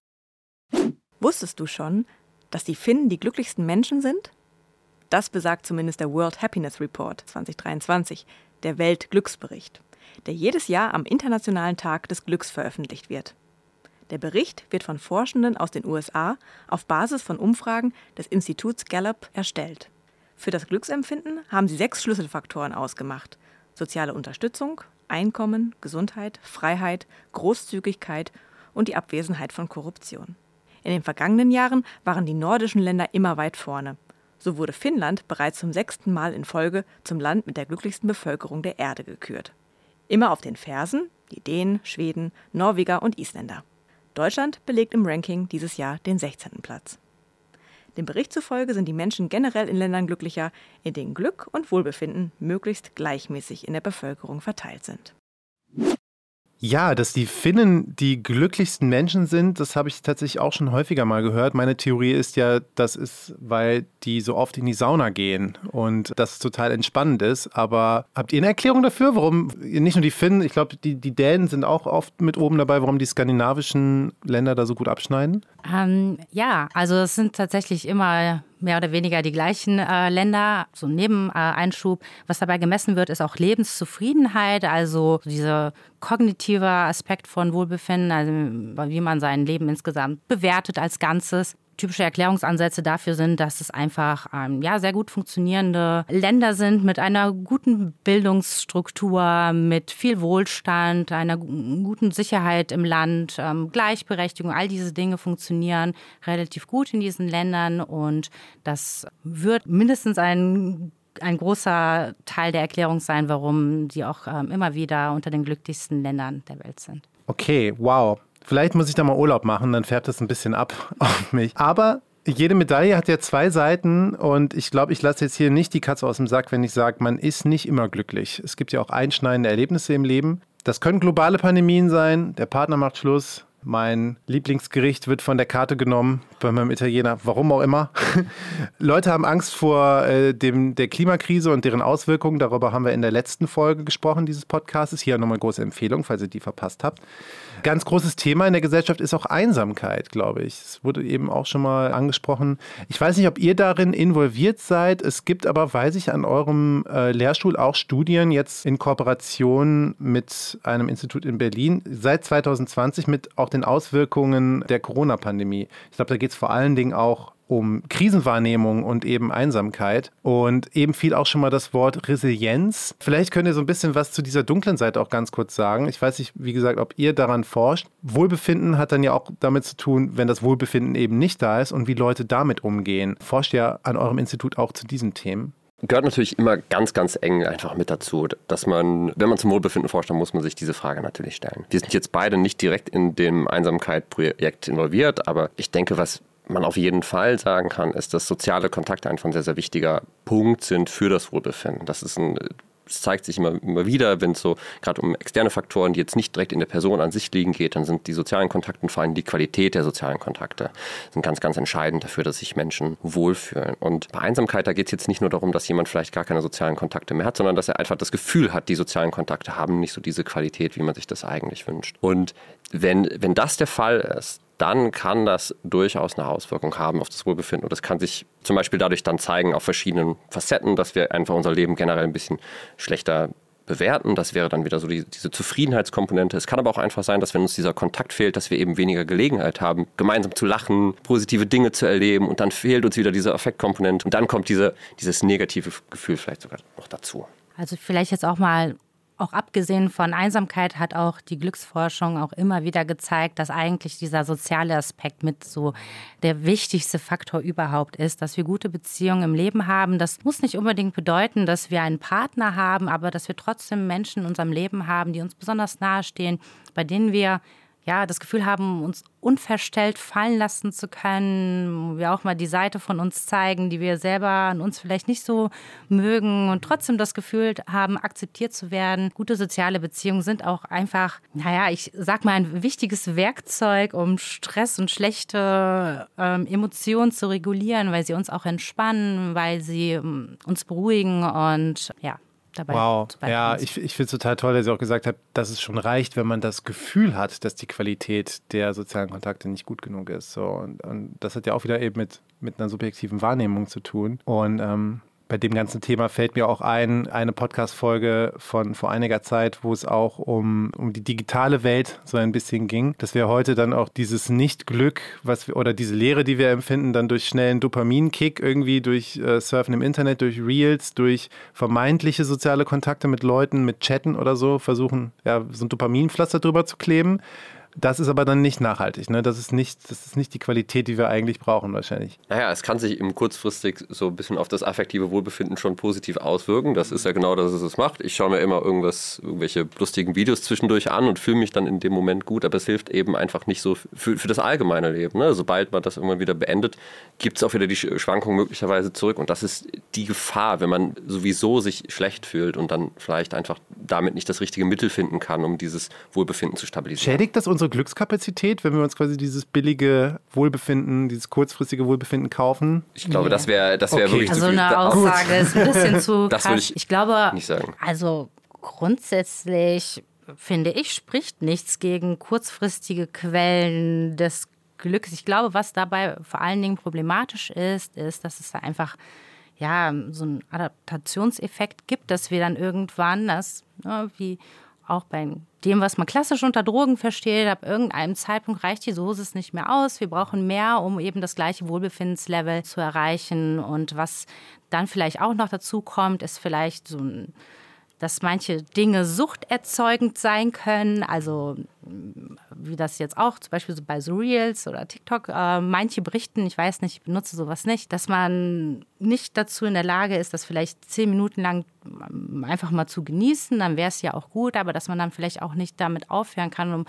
Wusstest du schon, dass die Finnen die glücklichsten Menschen sind? Das besagt zumindest der World Happiness Report 2023, der Weltglücksbericht, der jedes Jahr am Internationalen Tag des Glücks veröffentlicht wird. Der Bericht wird von Forschenden aus den USA auf Basis von Umfragen des Instituts Gallup erstellt. Für das Glücksempfinden haben sie sechs Schlüsselfaktoren ausgemacht. Soziale Unterstützung, Einkommen, Gesundheit, Freiheit, Großzügigkeit und die Abwesenheit von Korruption. In den vergangenen Jahren waren die nordischen Länder immer weit vorne. So wurde Finnland bereits zum sechsten Mal in Folge zum Land mit der glücklichsten Bevölkerung der Erde gekürt. Immer auf den Fersen die Dänen, Schweden, Norweger und Isländer. Deutschland belegt im Ranking dieses Jahr den 16. Platz. Dem Bericht zufolge sind die Menschen generell in Ländern glücklicher, in denen Glück und Wohlbefinden möglichst gleichmäßig in der Bevölkerung verteilt sind. Ja, dass die Finnen die glücklichsten Menschen sind, das habe ich tatsächlich auch schon häufiger mal gehört. Meine Theorie ist ja, das ist, weil die so oft in die Sauna gehen und das total entspannend ist. Aber habt ihr eine Erklärung dafür, warum nicht nur die Finnen, ich glaube, die, die Dänen sind auch oft mit oben dabei, warum die skandinavischen Länder da so gut abschneiden? Ähm, ja, also es sind tatsächlich immer mehr oder weniger die gleichen äh, Länder. So ein Nebeneinschub. Was dabei gemessen wird, ist auch Lebenszufriedenheit, also dieser kognitive Aspekt von Wohlbefinden, also wie man sein Leben insgesamt bewertet als Ganzes typische Erklärungsansätze dafür sind, dass es einfach ähm, ja, sehr gut funktionierende Länder sind mit einer guten Bildungsstruktur, mit viel Wohlstand, einer guten Sicherheit im Land, ähm, Gleichberechtigung, all diese Dinge funktionieren relativ gut in diesen Ländern und das wird mindestens ein ein großer Teil der Erklärung sein, warum die auch ähm, immer wieder unter den glücklichsten Ländern der Welt sind. Okay, wow. Vielleicht muss ich da mal Urlaub machen, dann färbt das ein bisschen ab auf mich. Aber jede Medaille hat ja zwei Seiten und ich glaube, ich lasse jetzt hier nicht die Katze aus dem Sack, wenn ich sage, man ist nicht immer glücklich. Es gibt ja auch einschneidende Erlebnisse im Leben. Das können globale Pandemien sein, der Partner macht Schluss, mein Lieblingsgericht wird von der Karte genommen bei meinem Italiener, warum auch immer. Leute haben Angst vor äh, dem, der Klimakrise und deren Auswirkungen. Darüber haben wir in der letzten Folge gesprochen, dieses Podcasts. Hier nochmal große Empfehlung, falls ihr die verpasst habt. Ganz großes Thema in der Gesellschaft ist auch Einsamkeit, glaube ich. Es wurde eben auch schon mal angesprochen. Ich weiß nicht, ob ihr darin involviert seid. Es gibt aber, weiß ich, an eurem äh, Lehrstuhl auch Studien jetzt in Kooperation mit einem Institut in Berlin seit 2020 mit auch den Auswirkungen der Corona-Pandemie. Ich glaube, da geht es vor allen Dingen auch um Krisenwahrnehmung und eben Einsamkeit. Und eben fiel auch schon mal das Wort Resilienz. Vielleicht könnt ihr so ein bisschen was zu dieser dunklen Seite auch ganz kurz sagen. Ich weiß nicht, wie gesagt, ob ihr daran forscht. Wohlbefinden hat dann ja auch damit zu tun, wenn das Wohlbefinden eben nicht da ist und wie Leute damit umgehen. Forscht ihr an eurem Institut auch zu diesen Themen? gehört natürlich immer ganz, ganz eng einfach mit dazu, dass man, wenn man zum Wohlbefinden forscht, dann muss man sich diese Frage natürlich stellen. Wir sind jetzt beide nicht direkt in dem Einsamkeit-Projekt involviert, aber ich denke, was man auf jeden Fall sagen kann, ist, dass soziale Kontakte einfach ein sehr, sehr wichtiger Punkt sind für das Wohlbefinden. Das ist ein es zeigt sich immer, immer wieder, wenn es so gerade um externe Faktoren, die jetzt nicht direkt in der Person an sich liegen geht, dann sind die sozialen Kontakte und vor allem die Qualität der sozialen Kontakte sind ganz, ganz entscheidend dafür, dass sich Menschen wohlfühlen. Und bei Einsamkeit, da geht es jetzt nicht nur darum, dass jemand vielleicht gar keine sozialen Kontakte mehr hat, sondern dass er einfach das Gefühl hat, die sozialen Kontakte haben nicht so diese Qualität, wie man sich das eigentlich wünscht. Und wenn, wenn das der Fall ist, dann kann das durchaus eine Auswirkung haben auf das Wohlbefinden. Und das kann sich zum Beispiel dadurch dann zeigen auf verschiedenen Facetten, dass wir einfach unser Leben generell ein bisschen schlechter bewerten. Das wäre dann wieder so die, diese Zufriedenheitskomponente. Es kann aber auch einfach sein, dass wenn uns dieser Kontakt fehlt, dass wir eben weniger Gelegenheit haben, gemeinsam zu lachen, positive Dinge zu erleben und dann fehlt uns wieder diese Affektkomponente und dann kommt diese, dieses negative Gefühl vielleicht sogar noch dazu. Also vielleicht jetzt auch mal auch abgesehen von Einsamkeit hat auch die Glücksforschung auch immer wieder gezeigt, dass eigentlich dieser soziale Aspekt mit so der wichtigste Faktor überhaupt ist, dass wir gute Beziehungen im Leben haben. Das muss nicht unbedingt bedeuten, dass wir einen Partner haben, aber dass wir trotzdem Menschen in unserem Leben haben, die uns besonders nahestehen, bei denen wir ja, das Gefühl haben, uns unverstellt fallen lassen zu können, wir auch mal die Seite von uns zeigen, die wir selber an uns vielleicht nicht so mögen und trotzdem das Gefühl haben, akzeptiert zu werden. Gute soziale Beziehungen sind auch einfach, naja, ich sag mal, ein wichtiges Werkzeug, um Stress und schlechte ähm, Emotionen zu regulieren, weil sie uns auch entspannen, weil sie ähm, uns beruhigen und ja, dabei. Wow, ja, ich, ich finde es total toll, dass Sie auch gesagt hat, dass es schon reicht, wenn man das Gefühl hat, dass die Qualität der sozialen Kontakte nicht gut genug ist. So, und, und das hat ja auch wieder eben mit, mit einer subjektiven Wahrnehmung zu tun. Und ähm, bei dem ganzen Thema fällt mir auch ein, eine Podcast-Folge von vor einiger Zeit, wo es auch um, um die digitale Welt so ein bisschen ging, dass wir heute dann auch dieses Nicht-Glück, oder diese Leere, die wir empfinden, dann durch schnellen Dopaminkick irgendwie durch äh, Surfen im Internet, durch Reels, durch vermeintliche soziale Kontakte mit Leuten, mit Chatten oder so, versuchen, ja, so ein Dopaminpflaster drüber zu kleben. Das ist aber dann nicht nachhaltig. Ne? Das, ist nicht, das ist nicht die Qualität, die wir eigentlich brauchen, wahrscheinlich. Naja, es kann sich eben kurzfristig so ein bisschen auf das affektive Wohlbefinden schon positiv auswirken. Das ist ja genau das, was es macht. Ich schaue mir immer irgendwas, irgendwelche lustigen Videos zwischendurch an und fühle mich dann in dem Moment gut, aber es hilft eben einfach nicht so für, für das allgemeine Leben. Ne? Sobald man das irgendwann wieder beendet, gibt es auch wieder die Schwankungen möglicherweise zurück. Und das ist die Gefahr, wenn man sowieso sich schlecht fühlt und dann vielleicht einfach damit nicht das richtige Mittel finden kann, um dieses Wohlbefinden zu stabilisieren. Schädigt das unsere Glückskapazität, wenn wir uns quasi dieses billige Wohlbefinden, dieses kurzfristige Wohlbefinden kaufen? Ich glaube, das wäre das wär okay. wirklich also zu viel. Also eine Aussage Gut. ist ein bisschen zu das krass. Ich, ich glaube, nicht sagen. also grundsätzlich finde ich, spricht nichts gegen kurzfristige Quellen des Glücks. Ich glaube, was dabei vor allen Dingen problematisch ist, ist, dass es einfach ja so einen Adaptationseffekt gibt, dass wir dann irgendwann das, ne, wie auch bei dem, was man klassisch unter Drogen versteht, ab irgendeinem Zeitpunkt reicht die Dosis nicht mehr aus. Wir brauchen mehr, um eben das gleiche Wohlbefindenslevel zu erreichen. Und was dann vielleicht auch noch dazu kommt, ist vielleicht so ein dass manche Dinge suchterzeugend sein können, also wie das jetzt auch zum Beispiel so bei so Reels oder TikTok, äh, manche berichten, ich weiß nicht, ich benutze sowas nicht, dass man nicht dazu in der Lage ist, das vielleicht zehn Minuten lang einfach mal zu genießen, dann wäre es ja auch gut, aber dass man dann vielleicht auch nicht damit aufhören kann, um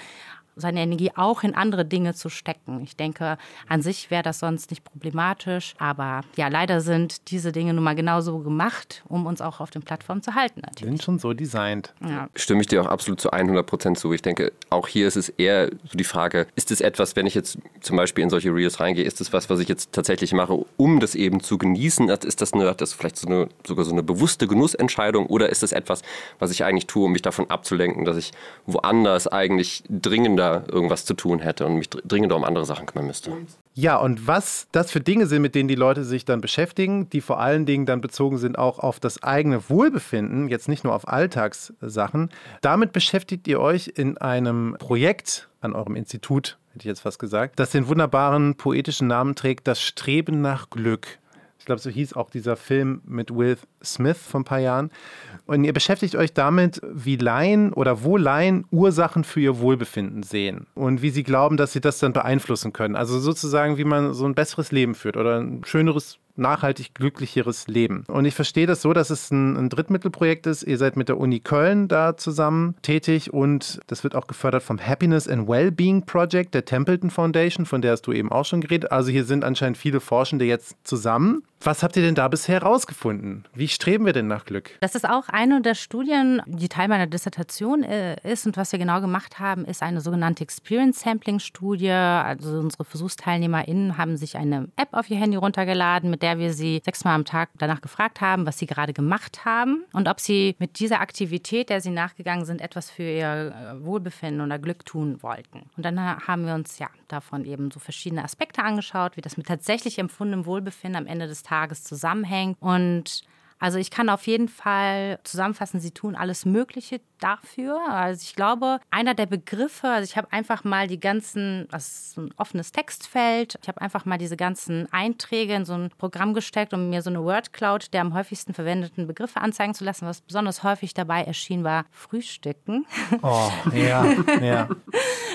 seine Energie auch in andere Dinge zu stecken. Ich denke, an sich wäre das sonst nicht problematisch, aber ja, leider sind diese Dinge nun mal genauso gemacht, um uns auch auf den Plattformen zu halten. Natürlich. Sind schon so designt. Ja. Stimme ich dir auch absolut zu 100 Prozent zu. Ich denke, auch hier ist es eher so die Frage, ist es etwas, wenn ich jetzt zum Beispiel in solche Reels reingehe, ist es was, was ich jetzt tatsächlich mache, um das eben zu genießen? Ist das, eine, das vielleicht so eine, sogar so eine bewusste Genussentscheidung oder ist es etwas, was ich eigentlich tue, um mich davon abzulenken, dass ich woanders eigentlich dringender irgendwas zu tun hätte und mich dringender um andere Sachen kümmern müsste? Ja, und was das für Dinge sind, mit denen die Leute sich dann beschäftigen, die vor allen Dingen dann bezogen sind auch auf das eigene Wohlbefinden, jetzt nicht nur auf Alltagssachen, damit beschäftigt ihr euch in einem Projekt an eurem Institut, hätte ich jetzt fast gesagt, das den wunderbaren poetischen Namen trägt, das Streben nach Glück. Ich glaube, so hieß auch dieser Film mit Will Smith vor ein paar Jahren. Und ihr beschäftigt euch damit, wie Laien oder wo Laien Ursachen für ihr Wohlbefinden sehen und wie sie glauben, dass sie das dann beeinflussen können. Also sozusagen, wie man so ein besseres Leben führt oder ein schöneres nachhaltig glücklicheres Leben. Und ich verstehe das so, dass es ein, ein, Drittmittelprojekt ist. Ihr seid mit der Uni Köln da zusammen tätig und das wird auch gefördert vom Happiness and Wellbeing Project der Templeton Foundation, von der hast du eben auch schon geredet. Also hier sind anscheinend viele Forschende jetzt zusammen. Was habt ihr denn da bisher herausgefunden? Wie streben wir denn nach Glück? Das ist auch eine der Studien, die Teil meiner Dissertation äh, ist. Und was wir genau gemacht haben, ist eine sogenannte Experience Sampling Studie. Also unsere VersuchsteilnehmerInnen haben sich eine App auf ihr Handy runtergeladen, mit der wir sie sechsmal am Tag danach gefragt haben, was sie gerade gemacht haben und ob sie mit dieser Aktivität, der sie nachgegangen sind, etwas für ihr äh, Wohlbefinden oder Glück tun wollten. Und dann haben wir uns ja davon eben so verschiedene Aspekte angeschaut, wie das mit tatsächlich empfundenem Wohlbefinden am Ende des Tages zusammenhängt und also ich kann auf jeden Fall zusammenfassen, sie tun alles Mögliche dafür. Also ich glaube, einer der Begriffe, also ich habe einfach mal die ganzen, das ist so ein offenes Textfeld, ich habe einfach mal diese ganzen Einträge in so ein Programm gesteckt, um mir so eine Word Cloud der am häufigsten verwendeten Begriffe anzeigen zu lassen. Was besonders häufig dabei erschien, war Frühstücken. Oh, ja, ja.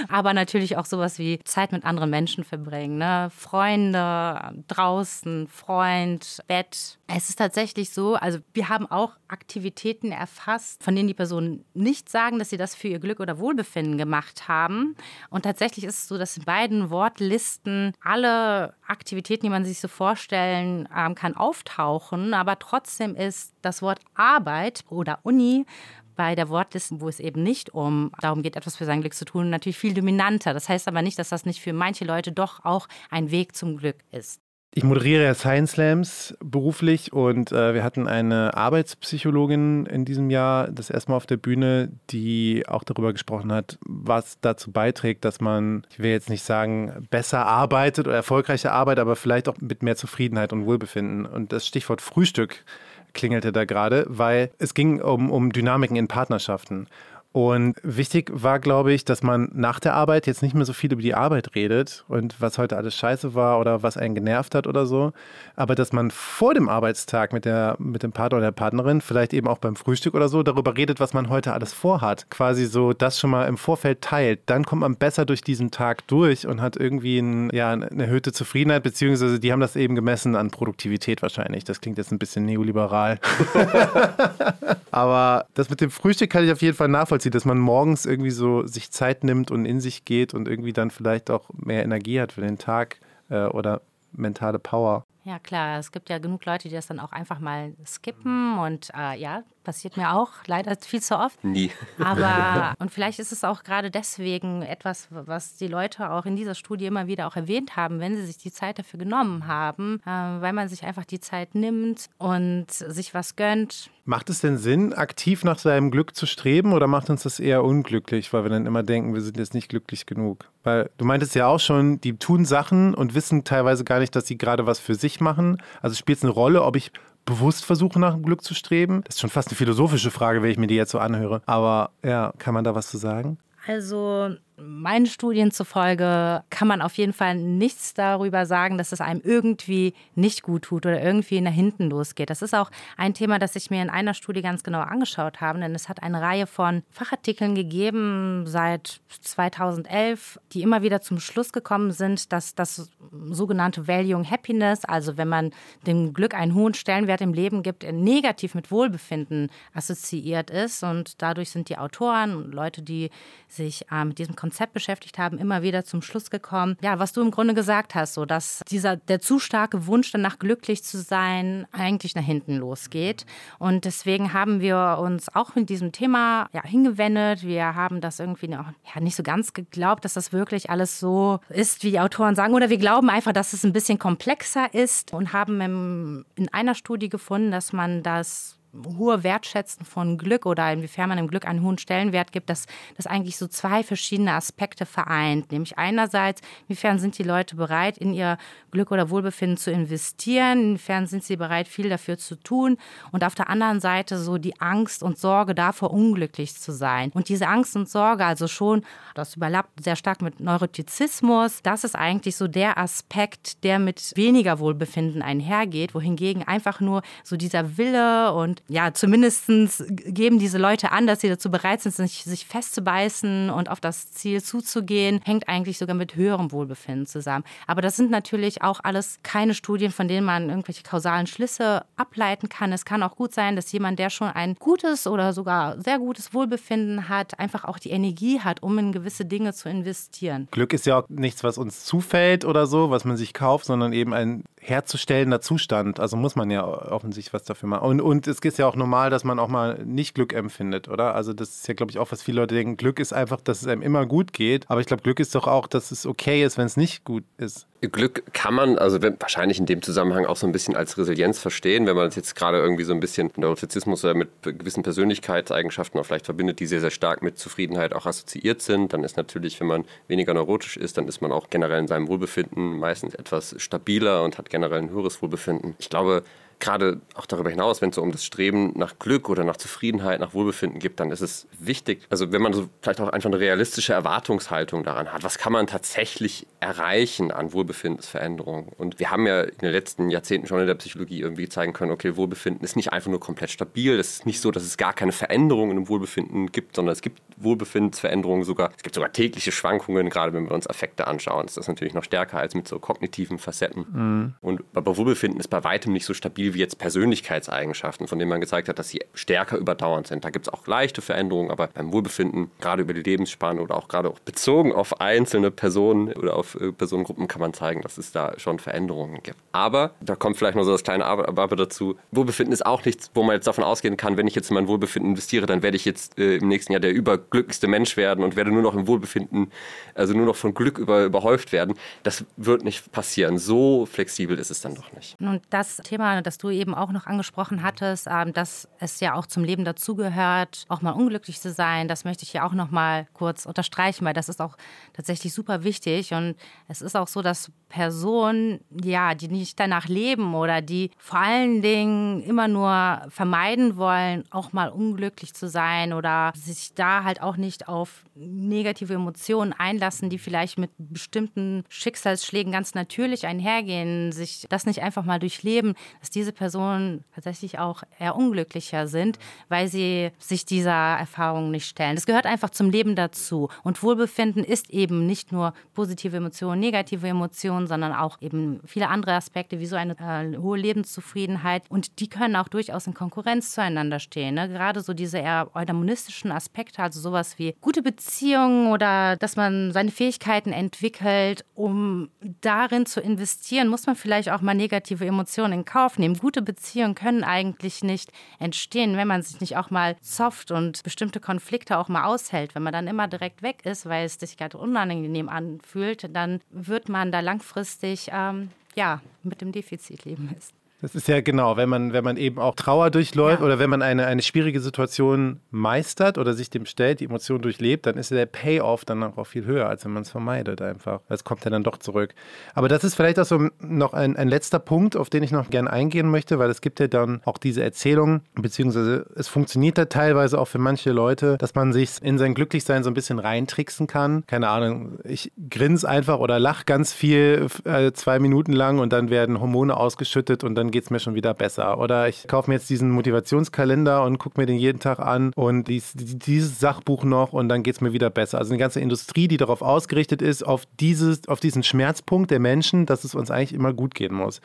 Aber natürlich auch sowas wie Zeit mit anderen Menschen verbringen, ne? Freunde, draußen, Freund, Bett. Es ist tatsächlich so, also wir haben auch Aktivitäten erfasst, von denen die Personen nicht sagen, dass sie das für ihr Glück oder Wohlbefinden gemacht haben. Und tatsächlich ist es so, dass in beiden Wortlisten alle Aktivitäten, die man sich so vorstellen ähm, kann, auftauchen. Aber trotzdem ist das Wort Arbeit oder Uni bei der Wortliste, wo es eben nicht um darum geht, etwas für sein Glück zu tun, natürlich viel dominanter. Das heißt aber nicht, dass das nicht für manche Leute doch auch ein Weg zum Glück ist. Ich moderiere ja Science Slams beruflich und äh, wir hatten eine Arbeitspsychologin in diesem Jahr das erste Mal auf der Bühne, die auch darüber gesprochen hat, was dazu beiträgt, dass man, ich will jetzt nicht sagen, besser arbeitet oder erfolgreicher arbeitet, aber vielleicht auch mit mehr Zufriedenheit und Wohlbefinden. Und das Stichwort Frühstück klingelte da gerade, weil es ging um, um Dynamiken in Partnerschaften. Und wichtig war, glaube ich, dass man nach der Arbeit jetzt nicht mehr so viel über die Arbeit redet und was heute alles scheiße war oder was einen genervt hat oder so, aber dass man vor dem Arbeitstag mit, der, mit dem Partner oder der Partnerin, vielleicht eben auch beim Frühstück oder so, darüber redet, was man heute alles vorhat. Quasi so das schon mal im Vorfeld teilt. Dann kommt man besser durch diesen Tag durch und hat irgendwie ein, ja, eine erhöhte Zufriedenheit, beziehungsweise die haben das eben gemessen an Produktivität wahrscheinlich. Das klingt jetzt ein bisschen neoliberal. aber das mit dem Frühstück kann ich auf jeden Fall nachvollziehen dass man morgens irgendwie so sich Zeit nimmt und in sich geht und irgendwie dann vielleicht auch mehr Energie hat für den Tag äh, oder mentale Power. Ja, klar. Es gibt ja genug Leute, die das dann auch einfach mal skippen. Und äh, ja, passiert mir auch leider viel zu oft. Nie. Aber, und vielleicht ist es auch gerade deswegen etwas, was die Leute auch in dieser Studie immer wieder auch erwähnt haben, wenn sie sich die Zeit dafür genommen haben, äh, weil man sich einfach die Zeit nimmt und sich was gönnt. Macht es denn Sinn, aktiv nach seinem Glück zu streben oder macht uns das eher unglücklich, weil wir dann immer denken, wir sind jetzt nicht glücklich genug? Weil du meintest ja auch schon, die tun Sachen und wissen teilweise gar nicht, dass sie gerade was für sich machen. Also spielt es eine Rolle, ob ich bewusst versuche, nach dem Glück zu streben? Das ist schon fast eine philosophische Frage, wenn ich mir die jetzt so anhöre. Aber ja, kann man da was zu sagen? Also meinen Studien zufolge kann man auf jeden Fall nichts darüber sagen, dass es einem irgendwie nicht gut tut oder irgendwie nach hinten losgeht. Das ist auch ein Thema, das ich mir in einer Studie ganz genau angeschaut habe, denn es hat eine Reihe von Fachartikeln gegeben seit 2011, die immer wieder zum Schluss gekommen sind, dass das sogenannte Valuing Happiness, also wenn man dem Glück einen hohen Stellenwert im Leben gibt, negativ mit Wohlbefinden assoziiert ist und dadurch sind die Autoren und Leute, die sich äh, mit diesem Konzept Konzept beschäftigt haben, immer wieder zum Schluss gekommen, ja, was du im Grunde gesagt hast, so dass dieser der zu starke Wunsch danach glücklich zu sein eigentlich nach hinten losgeht. Und deswegen haben wir uns auch mit diesem Thema ja, hingewendet. Wir haben das irgendwie noch, ja, nicht so ganz geglaubt, dass das wirklich alles so ist, wie die Autoren sagen. Oder wir glauben einfach, dass es ein bisschen komplexer ist und haben im, in einer Studie gefunden, dass man das hohe Wertschätzen von Glück oder inwiefern man dem Glück einen hohen Stellenwert gibt, dass das eigentlich so zwei verschiedene Aspekte vereint. Nämlich einerseits, inwiefern sind die Leute bereit, in ihr Glück oder Wohlbefinden zu investieren, inwiefern sind sie bereit, viel dafür zu tun und auf der anderen Seite so die Angst und Sorge davor, unglücklich zu sein. Und diese Angst und Sorge, also schon, das überlappt sehr stark mit Neurotizismus, das ist eigentlich so der Aspekt, der mit weniger Wohlbefinden einhergeht, wohingegen einfach nur so dieser Wille und ja, zumindest geben diese Leute an, dass sie dazu bereit sind, sich, festzubeißen und auf das Ziel zuzugehen, hängt eigentlich sogar mit höherem Wohlbefinden zusammen. Aber das sind natürlich auch alles keine Studien, von denen man irgendwelche kausalen Schlüsse ableiten kann. Es kann auch gut sein, dass jemand, der schon ein gutes oder sogar sehr gutes Wohlbefinden hat, einfach auch die Energie hat, um in gewisse Dinge zu investieren. Glück ist ja auch nichts, was uns zufällt oder so, was man sich kauft, sondern eben ein herzustellender Zustand. Also muss man ja offensichtlich was dafür machen. Und, und es ist ja auch normal, dass man auch mal nicht Glück empfindet, oder? Also das ist ja, glaube ich, auch, was viele Leute denken. Glück ist einfach, dass es einem immer gut geht. Aber ich glaube, Glück ist doch auch, dass es okay ist, wenn es nicht gut ist. Glück kann man, also wahrscheinlich in dem Zusammenhang auch so ein bisschen als Resilienz verstehen, wenn man es jetzt gerade irgendwie so ein bisschen Neurotizismus oder mit gewissen Persönlichkeitseigenschaften auch vielleicht verbindet, die sehr, sehr stark mit Zufriedenheit auch assoziiert sind. Dann ist natürlich, wenn man weniger neurotisch ist, dann ist man auch generell in seinem Wohlbefinden meistens etwas stabiler und hat generell ein höheres Wohlbefinden. Ich glaube, gerade auch darüber hinaus, wenn es so um das Streben nach Glück oder nach Zufriedenheit, nach Wohlbefinden gibt, dann ist es wichtig, also wenn man so vielleicht auch einfach eine realistische Erwartungshaltung daran hat, was kann man tatsächlich erreichen an Wohlbefindensveränderungen? Und wir haben ja in den letzten Jahrzehnten schon in der Psychologie irgendwie zeigen können, okay, Wohlbefinden ist nicht einfach nur komplett stabil, es ist nicht so, dass es gar keine Veränderungen im Wohlbefinden gibt, sondern es gibt Wohlbefindensveränderungen sogar, es gibt sogar tägliche Schwankungen, gerade wenn wir uns Affekte anschauen, das ist natürlich noch stärker als mit so kognitiven Facetten. Mhm. Und aber Wohlbefinden ist bei weitem nicht so stabil wie jetzt Persönlichkeitseigenschaften, von denen man gezeigt hat, dass sie stärker überdauernd sind. Da gibt es auch leichte Veränderungen, aber beim Wohlbefinden, gerade über die Lebensspanne oder auch gerade auch bezogen auf einzelne Personen oder auf äh, Personengruppen, kann man zeigen, dass es da schon Veränderungen gibt. Aber, da kommt vielleicht noch so das kleine Aber, Aber dazu, Wohlbefinden ist auch nichts, wo man jetzt davon ausgehen kann, wenn ich jetzt in mein Wohlbefinden investiere, dann werde ich jetzt äh, im nächsten Jahr der überglücklichste Mensch werden und werde nur noch im Wohlbefinden, also nur noch von Glück über, überhäuft werden. Das wird nicht passieren. So flexibel ist es dann doch nicht. Und das Thema, das du eben auch noch angesprochen hattest, ähm, dass es ja auch zum Leben dazugehört, auch mal unglücklich zu sein. Das möchte ich hier auch noch mal kurz unterstreichen, weil das ist auch tatsächlich super wichtig. Und es ist auch so, dass Personen, ja, die nicht danach leben oder die vor allen Dingen immer nur vermeiden wollen, auch mal unglücklich zu sein oder sich da halt auch nicht auf negative Emotionen einlassen, die vielleicht mit bestimmten Schicksalsschlägen ganz natürlich einhergehen, sich das nicht einfach mal durchleben, dass diese Personen tatsächlich auch eher unglücklicher sind, weil sie sich dieser Erfahrung nicht stellen. Das gehört einfach zum Leben dazu. Und Wohlbefinden ist eben nicht nur positive Emotionen, negative Emotionen, sondern auch eben viele andere Aspekte, wie so eine äh, hohe Lebenszufriedenheit. Und die können auch durchaus in Konkurrenz zueinander stehen. Ne? Gerade so diese eher eudamonistischen Aspekte, also sowas wie gute Beziehungen oder dass man seine Fähigkeiten entwickelt, um darin zu investieren, muss man vielleicht auch mal negative Emotionen in Kauf nehmen. Gute Beziehungen können eigentlich nicht entstehen, wenn man sich nicht auch mal soft und bestimmte Konflikte auch mal aushält. Wenn man dann immer direkt weg ist, weil es sich gerade unangenehm anfühlt, dann wird man da langfristig ähm, ja, mit dem Defizit leben müssen. Das ist ja genau, wenn man, wenn man eben auch Trauer durchläuft ja. oder wenn man eine, eine schwierige Situation meistert oder sich dem stellt, die Emotion durchlebt, dann ist der Payoff dann auch viel höher, als wenn man es vermeidet einfach. Es kommt ja dann doch zurück. Aber das ist vielleicht auch so noch ein, ein letzter Punkt, auf den ich noch gerne eingehen möchte, weil es gibt ja dann auch diese Erzählung, beziehungsweise es funktioniert da teilweise auch für manche Leute, dass man sich in sein Glücklichsein so ein bisschen reintricksen kann. Keine Ahnung, ich grinse einfach oder lach ganz viel äh, zwei Minuten lang und dann werden Hormone ausgeschüttet und dann geht es mir schon wieder besser. Oder ich kaufe mir jetzt diesen Motivationskalender und gucke mir den jeden Tag an und dies, dieses Sachbuch noch und dann geht es mir wieder besser. Also eine ganze Industrie, die darauf ausgerichtet ist, auf, dieses, auf diesen Schmerzpunkt der Menschen, dass es uns eigentlich immer gut gehen muss.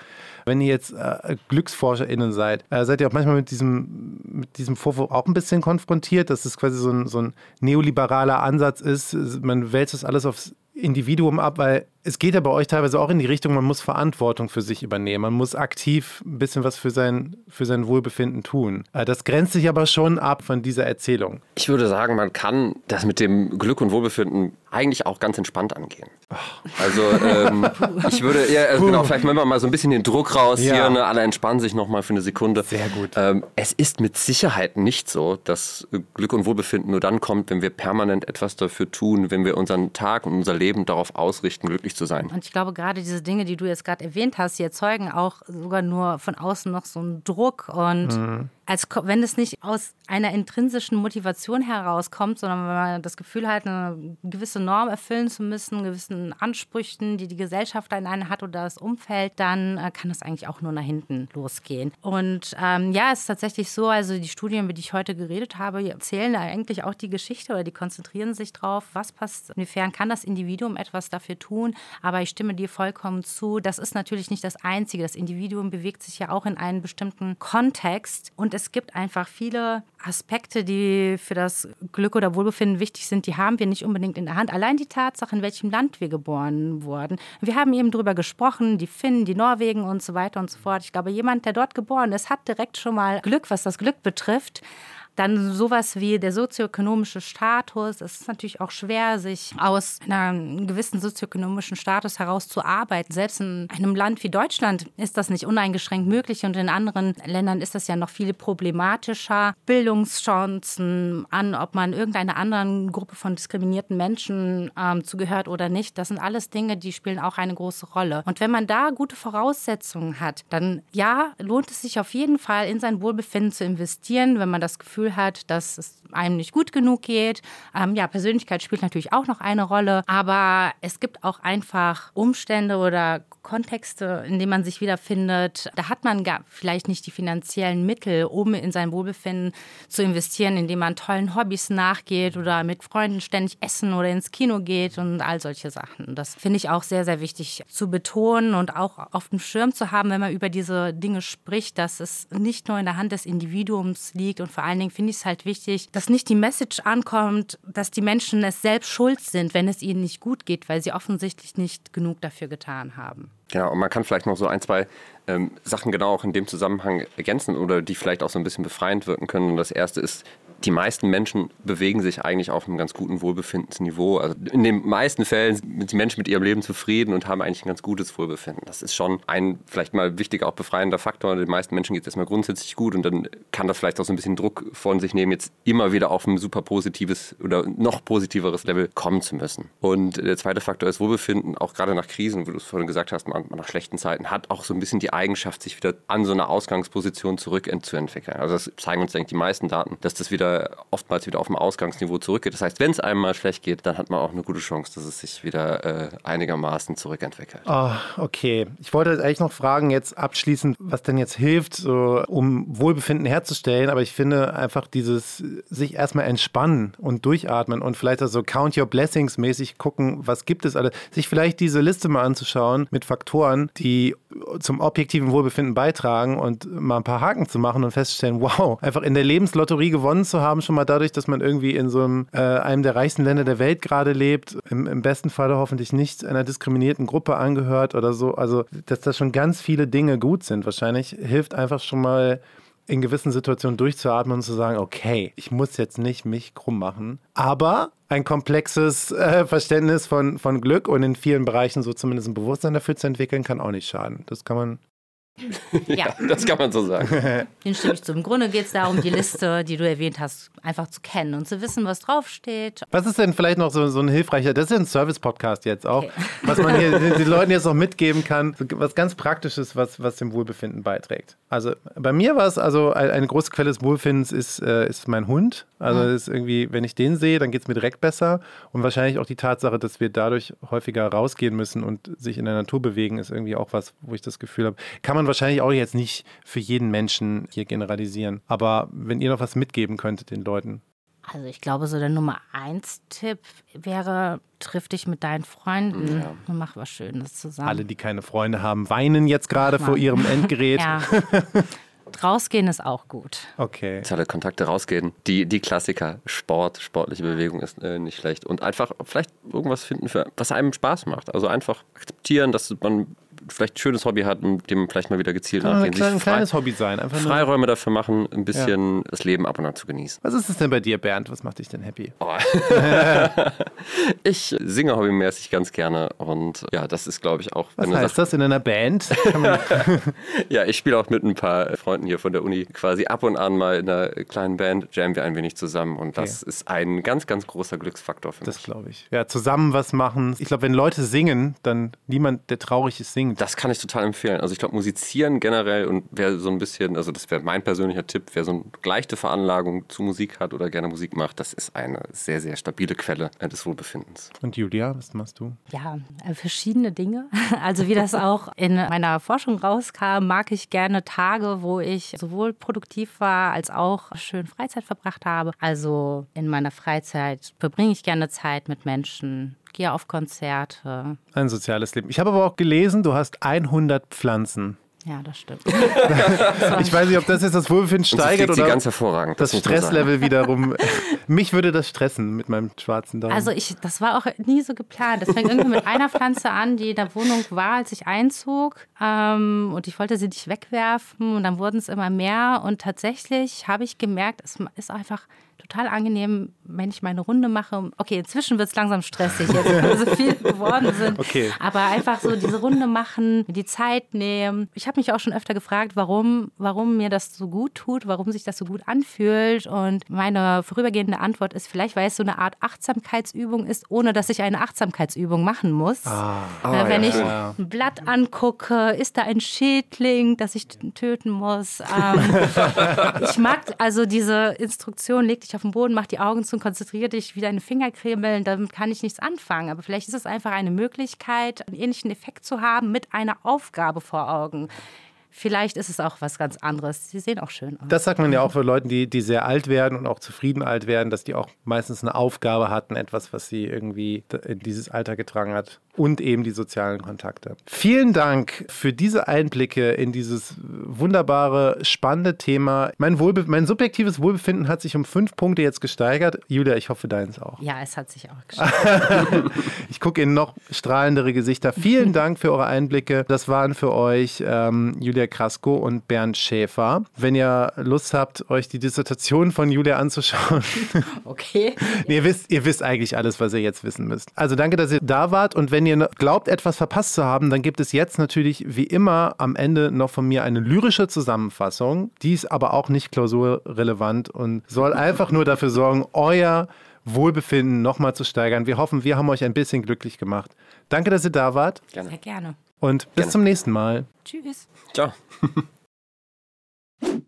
Wenn ihr jetzt äh, GlücksforscherInnen seid, äh, seid ihr auch manchmal mit diesem, mit diesem Vorwurf auch ein bisschen konfrontiert, dass es quasi so ein, so ein neoliberaler Ansatz ist. Man wälzt das alles aufs Individuum ab, weil es geht ja bei euch teilweise auch in die Richtung, man muss Verantwortung für sich übernehmen. Man muss aktiv ein bisschen was für sein, für sein Wohlbefinden tun. Äh, das grenzt sich aber schon ab von dieser Erzählung. Ich würde sagen, man kann das mit dem Glück und Wohlbefinden eigentlich auch ganz entspannt angehen. Also ähm, ich würde eher, also genau, vielleicht nehmen wir mal so ein bisschen den Druck raus ja. hier, ne? alle entspannen sich nochmal für eine Sekunde. Sehr gut. Ähm, es ist mit Sicherheit nicht so, dass Glück und Wohlbefinden nur dann kommt, wenn wir permanent etwas dafür tun, wenn wir unseren Tag und unser Leben darauf ausrichten, glücklich zu sein. Und ich glaube, gerade diese Dinge, die du jetzt gerade erwähnt hast, die erzeugen auch sogar nur von außen noch so einen Druck und mhm als wenn es nicht aus einer intrinsischen Motivation herauskommt, sondern wenn man das Gefühl hat, eine gewisse Norm erfüllen zu müssen, gewissen Ansprüchen, die die Gesellschaft an einen hat oder das Umfeld, dann äh, kann das eigentlich auch nur nach hinten losgehen. Und ähm, ja, es ist tatsächlich so, also die Studien, über die ich heute geredet habe, erzählen eigentlich auch die Geschichte oder die konzentrieren sich drauf, was passt, inwiefern kann das Individuum etwas dafür tun. Aber ich stimme dir vollkommen zu, das ist natürlich nicht das Einzige. Das Individuum bewegt sich ja auch in einen bestimmten Kontext und es gibt einfach viele Aspekte, die für das Glück oder Wohlbefinden wichtig sind, die haben wir nicht unbedingt in der Hand. Allein die Tatsache, in welchem Land wir geboren wurden. Wir haben eben darüber gesprochen, die Finnen, die Norwegen und so weiter und so fort. Ich glaube, jemand, der dort geboren ist, hat direkt schon mal Glück, was das Glück betrifft. Dann sowas wie der sozioökonomische Status. Es ist natürlich auch schwer, sich aus einem gewissen sozioökonomischen Status heraus zu arbeiten. Selbst in einem Land wie Deutschland ist das nicht uneingeschränkt möglich und in anderen Ländern ist das ja noch viel problematischer. Bildungschancen an, ob man irgendeiner anderen Gruppe von diskriminierten Menschen ähm, zugehört oder nicht, das sind alles Dinge, die spielen auch eine große Rolle. Und wenn man da gute Voraussetzungen hat, dann ja, lohnt es sich auf jeden Fall in sein Wohlbefinden zu investieren, wenn man das Gefühl Gefühl hat, dass es einem nicht gut genug geht. Ähm, ja, Persönlichkeit spielt natürlich auch noch eine Rolle, aber es gibt auch einfach Umstände oder Kontexte, in denen man sich wiederfindet. Da hat man gar vielleicht nicht die finanziellen Mittel, um in sein Wohlbefinden zu investieren, indem man tollen Hobbys nachgeht oder mit Freunden ständig essen oder ins Kino geht und all solche Sachen. Das finde ich auch sehr, sehr wichtig zu betonen und auch auf dem Schirm zu haben, wenn man über diese Dinge spricht, dass es nicht nur in der Hand des Individuums liegt und vor allen Dingen finde ich es halt wichtig, dass nicht die Message ankommt, dass die Menschen es selbst schuld sind, wenn es ihnen nicht gut geht, weil sie offensichtlich nicht genug dafür getan haben. Genau, und man kann vielleicht noch so ein, zwei ähm, Sachen genau auch in dem Zusammenhang ergänzen oder die vielleicht auch so ein bisschen befreiend wirken können. Und das erste ist die meisten Menschen bewegen sich eigentlich auf einem ganz guten Wohlbefindensniveau. Also in den meisten Fällen sind die Menschen mit ihrem Leben zufrieden und haben eigentlich ein ganz gutes Wohlbefinden. Das ist schon ein vielleicht mal wichtiger, auch befreiender Faktor. Den meisten Menschen geht es erstmal grundsätzlich gut und dann kann das vielleicht auch so ein bisschen Druck von sich nehmen, jetzt immer wieder auf ein super positives oder noch positiveres Level kommen zu müssen. Und der zweite Faktor ist Wohlbefinden, auch gerade nach Krisen, wie du es vorhin gesagt hast, nach schlechten Zeiten, hat auch so ein bisschen die Eigenschaft, sich wieder an so eine Ausgangsposition zurückzuentwickeln. Also das zeigen uns, denke ich, die meisten Daten, dass das wieder oftmals wieder auf dem Ausgangsniveau zurückgeht. Das heißt, wenn es einem mal schlecht geht, dann hat man auch eine gute Chance, dass es sich wieder äh, einigermaßen zurückentwickelt. Oh, okay. Ich wollte eigentlich noch fragen, jetzt abschließend, was denn jetzt hilft, so, um Wohlbefinden herzustellen. Aber ich finde einfach dieses sich erstmal entspannen und durchatmen und vielleicht also Count Your Blessings mäßig gucken, was gibt es alles. Sich vielleicht diese Liste mal anzuschauen mit Faktoren, die zum objektiven Wohlbefinden beitragen und mal ein paar Haken zu machen und feststellen, wow, einfach in der Lebenslotterie gewonnen zu haben, schon mal dadurch, dass man irgendwie in so einem, äh, einem der reichsten Länder der Welt gerade lebt, im, im besten Falle hoffentlich nicht einer diskriminierten Gruppe angehört oder so. Also, dass da schon ganz viele Dinge gut sind. Wahrscheinlich hilft einfach schon mal in gewissen Situationen durchzuatmen und zu sagen, okay, ich muss jetzt nicht mich krumm machen, aber ein komplexes äh, Verständnis von, von Glück und in vielen Bereichen so zumindest ein Bewusstsein dafür zu entwickeln, kann auch nicht schaden. Das kann man ja, das kann man so sagen. Den stimme ich zu. Im Grunde geht es darum, die Liste, die du erwähnt hast, einfach zu kennen und zu wissen, was draufsteht. Was ist denn vielleicht noch so, so ein hilfreicher, das ist ein Service-Podcast jetzt auch, okay. was man hier den Leuten jetzt noch mitgeben kann, was ganz Praktisches, was, was dem Wohlbefinden beiträgt. Also bei mir war es, also eine große Quelle des Wohlfindens ist, äh, ist mein Hund. Also mhm. ist irgendwie, wenn ich den sehe, dann geht es mir direkt besser. Und wahrscheinlich auch die Tatsache, dass wir dadurch häufiger rausgehen müssen und sich in der Natur bewegen, ist irgendwie auch was, wo ich das Gefühl habe, kann man man wahrscheinlich auch jetzt nicht für jeden Menschen hier generalisieren. Aber wenn ihr noch was mitgeben könntet den Leuten. Also ich glaube, so der Nummer eins Tipp wäre, triff dich mit deinen Freunden Ja. und mach was Schönes zusammen. Alle, die keine Freunde haben, weinen jetzt gerade vor ihrem Endgerät. Ja. Rausgehen ist auch gut. Okay. Soziale Kontakte rausgehen. Die, die Klassiker. Sport, sportliche Bewegung ist äh, nicht schlecht. Und einfach vielleicht irgendwas finden, für, was einem Spaß macht. Also einfach akzeptieren, dass man vielleicht ein schönes Hobby hat, dem man vielleicht mal wieder gezielt Kann nachgehen. klein, ein kleines Hobby sein. Einfach. Freiräume dafür machen, ein bisschen das Leben ab und an zu genießen. Was ist es denn bei dir, Bernd? Was macht dich denn happy? Oh. ich singe hobbymäßig ganz gerne und ja, das ist, glaube ich, auch. Was heißt das in einer Band? Kann Ja, ich spiele auch mit ein paar Freunden hier von der Uni quasi ab und an mal in einer kleinen Band, jammen wir ein wenig zusammen und das ist ein ganz, ganz großer Glücksfaktor für das mich. glaube ich. Ja, zusammen was machen. Ich glaube, wenn Leute singen, dann niemand, der traurig ist, singt. Das kann ich total empfehlen. Also ich glaube, musizieren generell und wer so ein bisschen, also das wäre mein persönlicher Tipp, wer so eine leichte Veranlagung zu Musik hat oder gerne Musik macht, das ist eine sehr, sehr stabile Quelle des Wohlbefindens. Und Julia, was machst du? Ja, äh, verschiedene Dinge. Also wie das auch in meiner Forschung rauskam, mag ich gerne Tage, wo ich sowohl produktiv war als auch schön Freizeit verbracht habe. Also in meiner Freizeit verbringe ich gerne Zeit mit Menschen, gehe auf Konzerte. Ein soziales Leben. Ich habe aber auch gelesen, du hast 100 Pflanzen. Ja, das stimmt. Ich weiß nicht, ob das jetzt das Wohlbefinden steigert oder ganz hervorragend. das sagen. Stresslevel wiederum. Mich würde das stressen mit meinem schwarzen Daumen. Also ich, das war auch nie so geplant. Das fängt irgendwie mit einer Pflanze an, die in der Wohnung war, als ich einzog. Ähm, und ich wollte sie nicht wegwerfen. Und dann wurden es immer mehr. Und tatsächlich habe ich gemerkt, es ist einfach total angenehm, wenn ich meine Runde mache. Okay, inzwischen wird es langsam stressig, jetzt wo so viel geworden sind. Okay. Aber einfach so diese Runde machen, die Zeit nehmen. Ich habe mich auch schon öfter gefragt, warum, warum mir das so gut tut, warum sich das so gut anfühlt. Und meine vorübergehende Antwort ist vielleicht, weil es so eine Art Achtsamkeitsübung ist, ohne dass ich eine Achtsamkeitsübung machen muss. Ah. Äh, wenn ja, ich schön. ein Blatt angucke, ist da ein Schädling, das ich töten muss. Ähm, ich mag also diese Instruktion, leg dich auf den Boden, mach die Augen zu und konzentriere dich wie deine Finger kribbeln, damit kann ich nichts anfangen. Aber vielleicht ist es einfach eine Möglichkeit, einen ähnlichen Effekt zu haben mit einer Aufgabe vor Augen. Vielleicht ist es auch was ganz anderes. Sie sehen auch schön aus. Das sagt man ja auch für Leute, die, die sehr alt werden und auch zufrieden alt werden, dass die auch meistens eine Aufgabe hatten, etwas, was sie irgendwie in dieses Alter getragen hat. Und eben die sozialen Kontakte. Vielen Dank für diese Einblicke in dieses wunderbare, spannende Thema. Mein, Wohlbe mein subjektives Wohlbefinden hat sich um fünf Punkte jetzt gesteigert. Julia, ich hoffe deins auch. ja, es hat sich auch geschafft. Ich gucke in noch strahlendere Gesichter. Vielen Dank für eure Einblicke. Das waren für euch ähm, Julia Krasko und Bernd Schäfer. Wenn ihr Lust habt, euch die Dissertation von Julia anzuschauen, Okay. ihr wisst, ihr wisst eigentlich alles, was ihr jetzt wissen müsst. Also danke, dass ihr da wart. Und wenn ihr glaubt, etwas verpasst zu haben, dann gibt es jetzt natürlich wie immer am Ende noch von mir eine lyrische Zusammenfassung. Die ist aber auch nicht klausurrelevant und soll einfach nur dafür sorgen, euer Wohlbefinden nochmal zu steigern. Wir hoffen, wir haben euch ein bisschen glücklich gemacht. Danke, dass ihr da wart Gerne. Sehr gerne. Und bis Gerne. zum nächsten Mal. Tschüss. Ciao.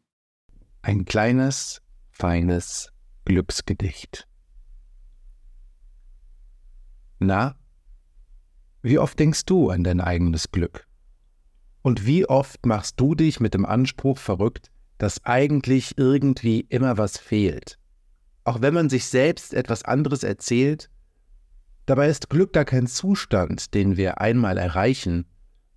Ein kleines, feines Glücksgedicht. Na, wie oft denkst du an dein eigenes Glück? Und wie oft machst du dich mit dem Anspruch verrückt, dass eigentlich irgendwie immer was fehlt? Auch wenn man sich selbst etwas anderes erzählt, dabei ist Glück gar kein Zustand, den wir einmal erreichen.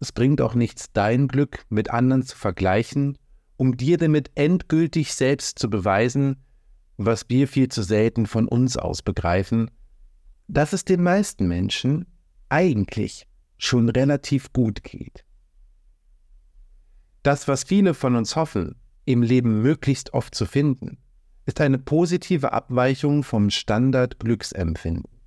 Es bringt auch nichts, dein Glück mit anderen zu vergleichen um dir damit endgültig selbst zu beweisen, was wir viel zu selten von uns aus begreifen, dass es den meisten Menschen eigentlich schon relativ gut geht. Das, was viele von uns hoffen, im Leben möglichst oft zu finden, ist eine positive Abweichung vom Standard-Glücksempfinden.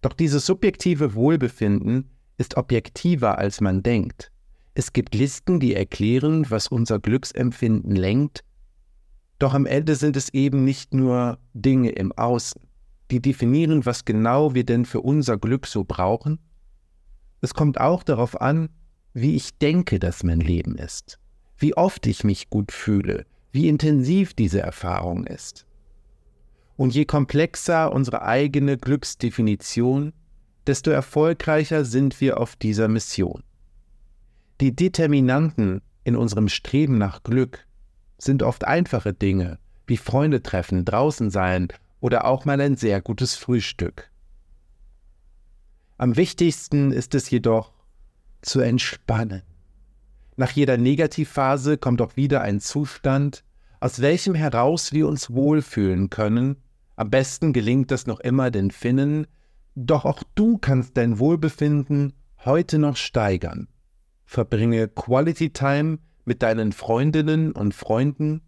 Doch dieses subjektive Wohlbefinden ist objektiver, als man denkt. Es gibt Listen, die erklären, was unser Glücksempfinden lenkt, doch am Ende sind es eben nicht nur Dinge im Außen, die definieren, was genau wir denn für unser Glück so brauchen. Es kommt auch darauf an, wie ich denke, dass mein Leben ist, wie oft ich mich gut fühle, wie intensiv diese Erfahrung ist. Und je komplexer unsere eigene Glücksdefinition, desto erfolgreicher sind wir auf dieser Mission. Die Determinanten in unserem Streben nach Glück sind oft einfache Dinge, wie Freunde treffen, draußen sein oder auch mal ein sehr gutes Frühstück. Am wichtigsten ist es jedoch, zu entspannen. Nach jeder Negativphase kommt auch wieder ein Zustand, aus welchem heraus wir uns wohlfühlen können. Am besten gelingt es noch immer den Finnen, doch auch du kannst dein Wohlbefinden heute noch steigern. Verbringe Quality Time mit deinen Freundinnen und Freunden.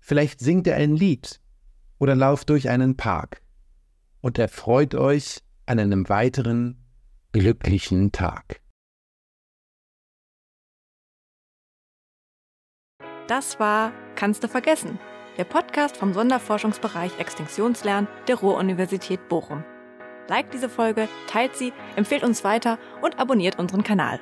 Vielleicht singt ihr ein Lied oder lauft durch einen Park und erfreut euch an einem weiteren glücklichen Tag. Das war Kannst du vergessen? Der Podcast vom Sonderforschungsbereich Extinktionslernen der Ruhr-Universität Bochum. Liked diese Folge, teilt sie, empfehlt uns weiter und abonniert unseren Kanal.